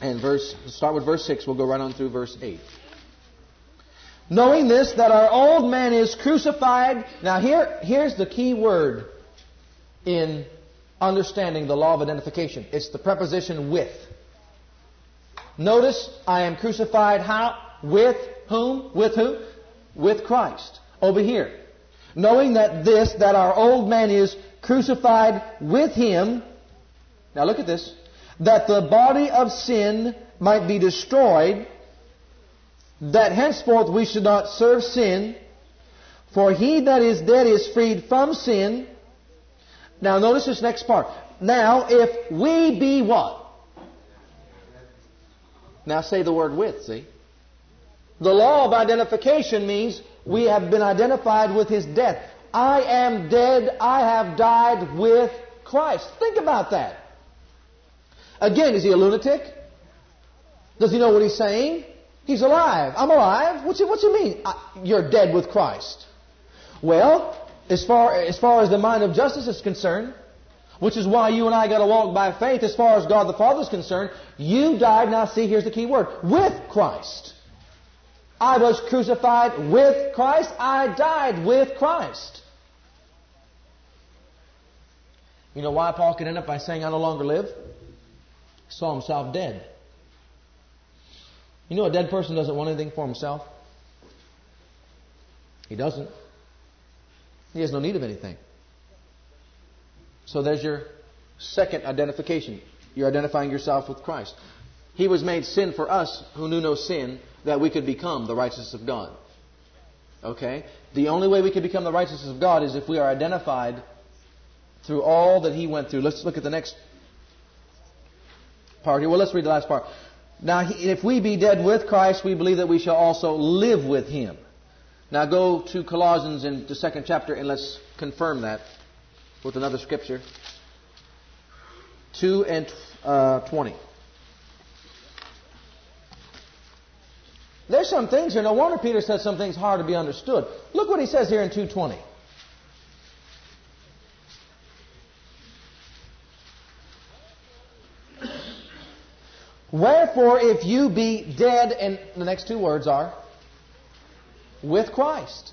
And verse, start with verse 6, we'll go right on through verse 8. Knowing this, that our old man is crucified. Now here, here's the key word in understanding the law of identification. It's the preposition with. Notice, I am crucified how? With whom? With who? With Christ. Over here. Knowing that this, that our old man is crucified with him. Now look at this. That the body of sin might be destroyed, that henceforth we should not serve sin. For he that is dead is freed from sin. Now notice this next part. Now if we be what? Now say the word with, see? The law of identification means we have been identified with His death. I am dead. I have died with Christ. Think about that. Again, is he a lunatic? Does he know what he's saying? He's alive. I'm alive. What's it, what's mean? I, you're dead with Christ. Well, as far, as far as the mind of justice is concerned, which is why you and I got to walk by faith as far as God the Father is concerned, you died, now see, here's the key word, with Christ. I was crucified with Christ. I died with Christ. You know why Paul could end up by saying, I no longer live? He saw himself dead. You know a dead person doesn't want anything for himself? He doesn't. He has no need of anything. So there's your second identification. You're identifying yourself with Christ. He was made sin for us who knew no sin that we could become the righteousness of God. Okay? The only way we can become the righteousness of God is if we are identified through all that He went through. Let's look at the next part here. Well, let's read the last part. Now, if we be dead with Christ, we believe that we shall also live with Him. Now go to Colossians in the second chapter and let's confirm that with another scripture. 2 and uh, 20. There's some things here. No wonder Peter says some things hard to be understood. Look what he says here in 220. Wherefore, if you be dead, and the next two words are, with Christ.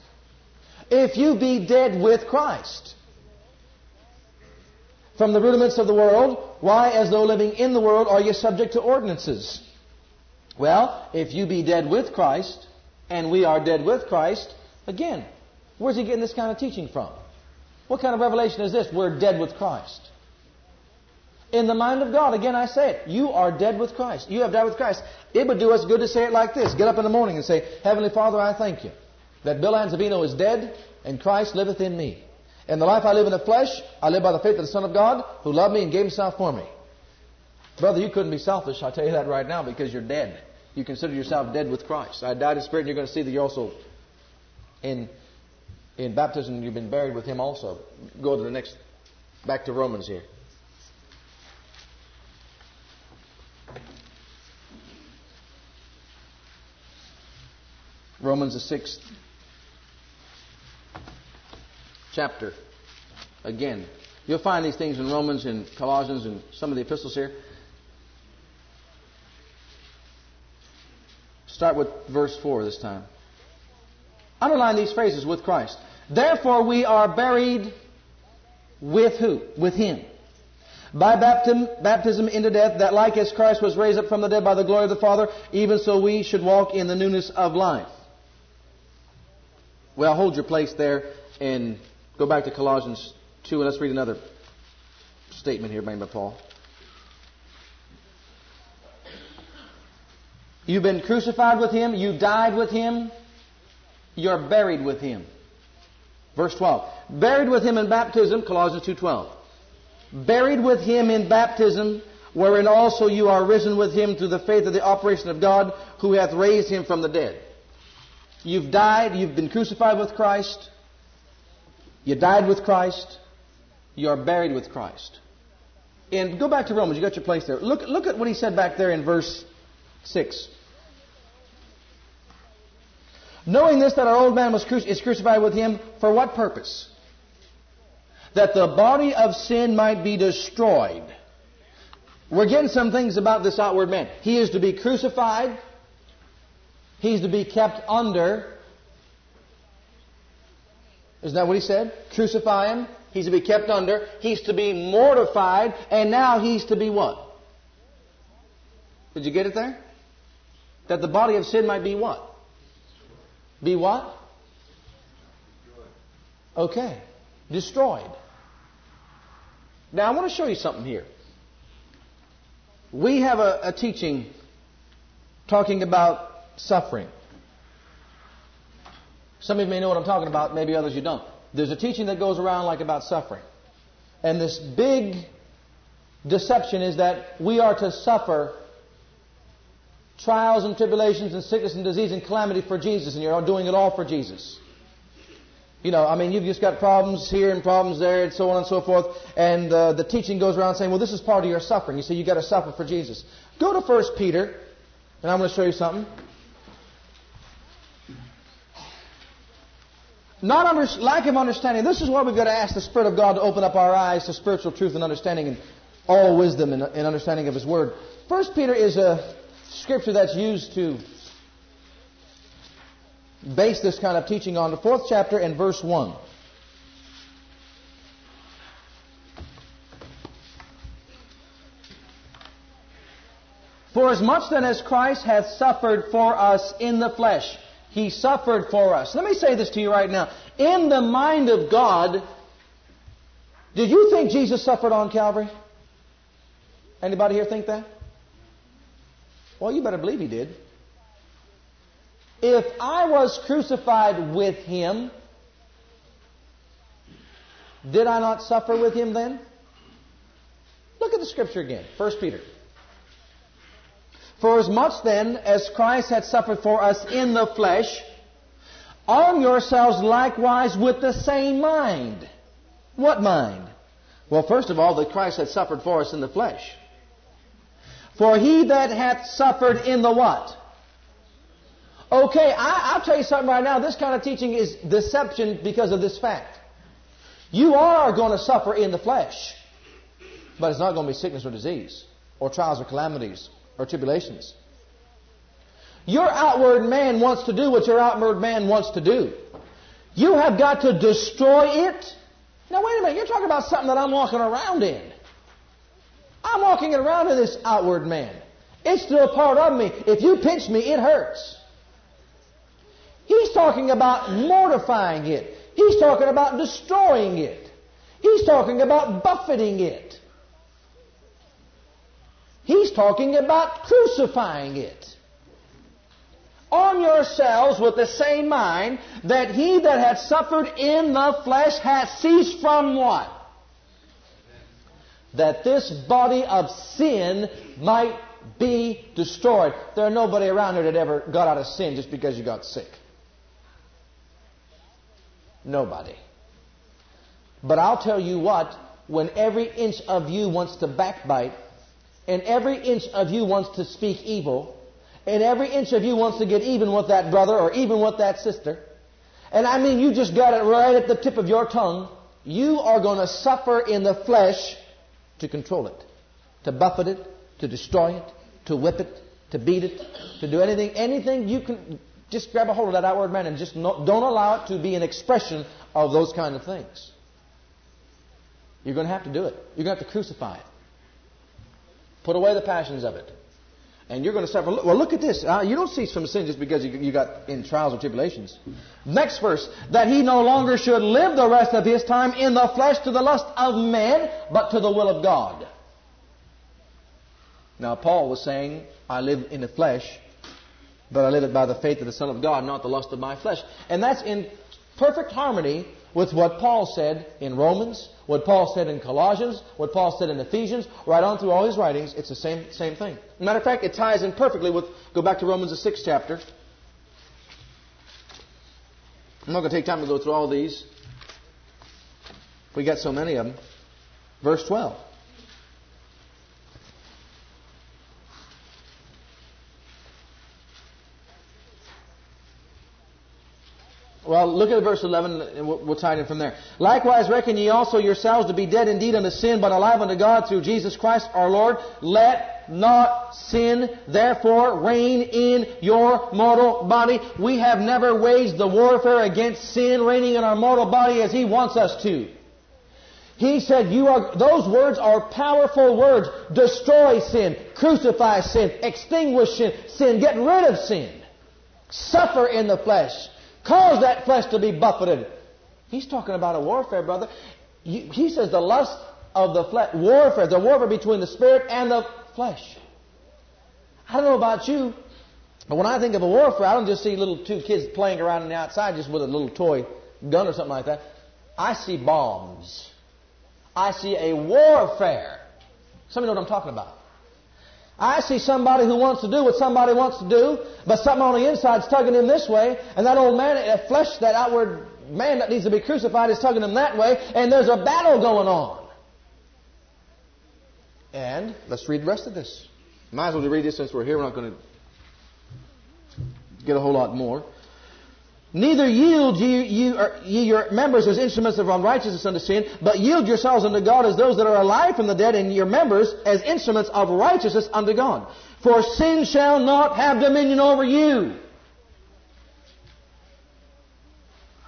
If you be dead with Christ. From the rudiments of the world, why, as though living in the world, are you subject to ordinances? Well, if you be dead with Christ, and we are dead with Christ, again, where's he getting this kind of teaching from? What kind of revelation is this? We're dead with Christ. In the mind of God, again I say it, you are dead with Christ. You have died with Christ. It would do us good to say it like this. Get up in the morning and say, Heavenly Father, I thank you that Bill Anzavino is dead and Christ liveth in me. In the life I live in the flesh, I live by the faith of the Son of God who loved me and gave himself for me. Brother, you couldn't be selfish, I'll tell you that right now, because you're dead. You consider yourself dead with Christ. I died in spirit, and you're going to see that you're also in in baptism, you've been buried with him also. Go to the next, back to Romans here. Romans the sixth chapter. Again, you'll find these things in Romans and Colossians and some of the epistles here. Start with verse 4 this time. Underline these phrases with Christ. Therefore we are buried with who? With Him. By baptism, baptism into death, that like as Christ was raised up from the dead by the glory of the Father, even so we should walk in the newness of life. Well, hold your place there and go back to Colossians 2 and let's read another statement here made by Paul. You've been crucified with Him, you died with Him, you're buried with Him. Verse 12. Buried with Him in baptism, Colossians 2.12. Buried with Him in baptism, wherein also you are risen with Him through the faith of the operation of God, who hath raised Him from the dead. You've died, you've been crucified with Christ, you died with Christ, you are buried with Christ. And go back to Romans, you got your place there. Look, look at what he said back there in verse 6. Knowing this, that our old man was is crucified with him, for what purpose? That the body of sin might be destroyed. We're getting some things about this outward man. He is to be crucified. He's to be kept under. Isn't that what he said? Crucify him. He's to be kept under. He's to be mortified. And now he's to be what? Did you get it there? That the body of sin might be what? Be what? Okay. Destroyed. Now I want to show you something here. We have a, a teaching talking about suffering. Some of you may know what I'm talking about, maybe others you don't. There's a teaching that goes around like about suffering. And this big deception is that we are to suffer trials and tribulations and sickness and disease and calamity for Jesus, and you're doing it all for Jesus. You know, I mean, you've just got problems here and problems there, and so on and so forth. And uh, the teaching goes around saying, "Well, this is part of your suffering." You see, you got to suffer for Jesus. Go to First Peter, and I'm going to show you something. not under, lack of understanding. This is why we've got to ask the Spirit of God to open up our eyes to spiritual truth and understanding and all wisdom and, and understanding of His Word. First Peter is a scripture that's used to base this kind of teaching on. The fourth chapter and verse 1. For as much then as Christ hath suffered for us in the flesh, he suffered for us. Let me say this to you right now. In the mind of God, did you think Jesus suffered on Calvary? Anybody here think that? Well, you better believe he did. If I was crucified with him, did I not suffer with him then? Look at the scripture again. 1 Peter. For as much then as Christ had suffered for us in the flesh, arm yourselves likewise with the same mind. What mind? Well, first of all, that Christ had suffered for us in the flesh. For he that hath suffered in the what? Okay, I, will tell you something right now. This kind of teaching is deception because of this fact. You are going to suffer in the flesh, but it's not going to be sickness or disease, or trials or calamities, or tribulations. Your outward man wants to do what your outward man wants to do. You have got to destroy it. Now, wait a minute. You're talking about something that I'm walking around in. I'm walking around in this outward man. It's still a part of me. If you pinch me, it hurts. He's talking about mortifying it. He's talking about destroying it. He's talking about buffeting it. He's talking about crucifying it. On yourselves with the same mind that he that hath suffered in the flesh hath ceased from what? That this body of sin might be destroyed. There are nobody around here that ever got out of sin just because you got sick. Nobody. But I'll tell you what, when every inch of you wants to backbite, and every inch of you wants to speak evil, and every inch of you wants to get even with that brother or even with that sister, and I mean you just got it right at the tip of your tongue, you are going to suffer in the flesh to control it, to buffet it, to destroy it, to whip it, to beat it, to do anything, anything you can, just grab a hold of that outward man and just don't allow it to be an expression of those kind of things. You're going to have to do it. You're going to have to crucify it. Put away the passions of it. And you're going to suffer. Well, look at this. Uh, you don't cease from sin just because you, you got in trials or tribulations. Next verse. That he no longer should live the rest of his time in the flesh to the lust of man, but to the will of God. Now, Paul was saying, I live in the flesh, but I live it by the faith of the Son of God, not the lust of my flesh. And that's in perfect harmony with what Paul said in Romans, what Paul said in Colossians, what Paul said in Ephesians, right on through all his writings, it's the same, same thing. Matter of fact, it ties in perfectly with, go back to Romans, the sixth chapter. I'm not going to take time to go through all these. We got so many of them. Verse 12. Well, look at verse 11 and we'll tie it in from there. Likewise reckon ye also yourselves to be dead indeed unto sin, but alive unto God through Jesus Christ our Lord. Let not sin therefore reign in your mortal body. We have never waged the warfare against sin reigning in our mortal body as He wants us to. He said, you are, those words are powerful words. Destroy sin, crucify sin, extinguish sin, sin, get rid of sin. Suffer in the flesh. Cause that flesh to be buffeted. He's talking about a warfare, brother. He says the lust of the flesh, warfare, the warfare between the spirit and the flesh. I don't know about you, but when I think of a warfare, I don't just see little two kids playing around on the outside just with a little toy gun or something like that. I see bombs. I see a warfare. Somebody know what I'm talking about. I see somebody who wants to do what somebody wants to do, but something on the inside is tugging him this way, and that old man, that flesh, that outward man that needs to be crucified is tugging him that way, and there's a battle going on. And let's read the rest of this. Might as well read this since we're here. We're not going to get a whole lot more. Neither yield ye, ye, ye, your members as instruments of unrighteousness unto sin, but yield yourselves unto God as those that are alive from the dead, and your members as instruments of righteousness unto God. For sin shall not have dominion over you.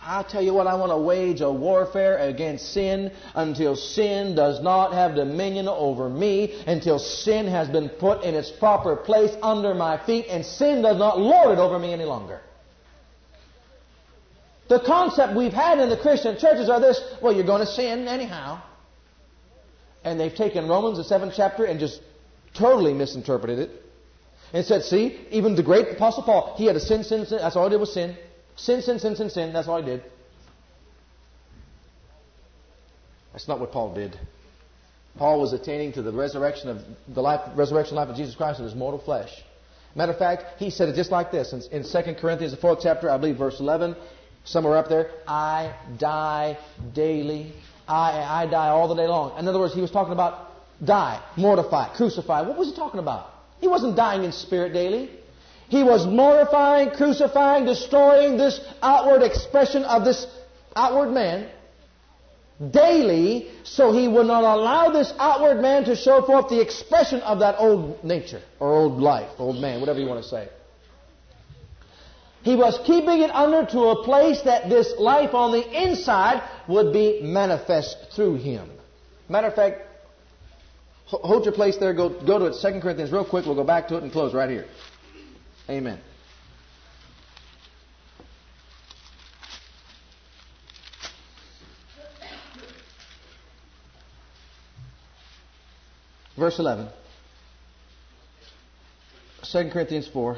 I tell you what, I want to wage a warfare against sin until sin does not have dominion over me, until sin has been put in its proper place under my feet, and sin does not lord it over me any longer. The concept we've had in the Christian churches are this, well, you're going to sin anyhow. And they've taken Romans, the seventh chapter, and just totally misinterpreted it. And said, see, even the great Apostle Paul, he had a sin, sin, sin. That's all he did was sin. Sin, sin, sin, sin, sin. That's all he did. That's not what Paul did. Paul was attaining to the resurrection of the life, resurrection life of Jesus Christ in his mortal flesh. Matter of fact, he said it just like this in, in 2 Corinthians, the fourth chapter, I believe, verse 11, somewhere up there. I die daily. I, I die all the day long. In other words, he was talking about die, mortify, crucify. What was he talking about? He wasn't dying in spirit daily. He was mortifying, crucifying, destroying this outward expression of this outward man daily so he would not allow this outward man to show forth the expression of that old nature or old life, old man, whatever you want to say. He was keeping it under to a place that this life on the inside would be manifest through him. Matter of fact, hold your place there. Go, go to it. 2 Corinthians real quick. We'll go back to it and close right here. Amen. Verse 11. 2 Corinthians 4,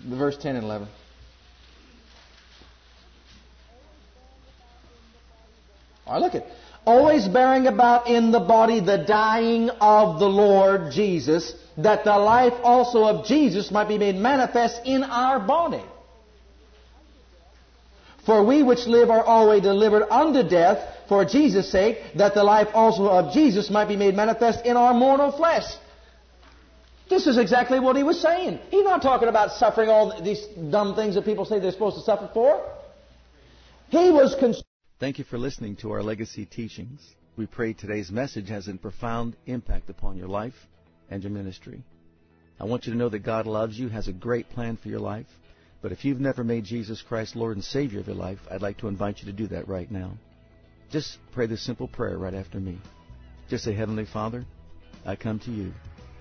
verse 10 and 11. All right, look at always bearing about in the body the dying of the Lord Jesus, that the life also of Jesus might be made manifest in our body. For we which live are always delivered unto death for Jesus' sake, that the life also of Jesus might be made manifest in our mortal flesh. This is exactly what he was saying. He's not talking about suffering all these dumb things that people say they're supposed to suffer for. He was concerned. Thank you for listening to our legacy teachings. We pray today's message has a profound impact upon your life and your ministry. I want you to know that God loves you, has a great plan for your life. But if you've never made Jesus Christ Lord and Savior of your life, I'd like to invite you to do that right now. Just pray this simple prayer right after me. Just say, Heavenly Father, I come to you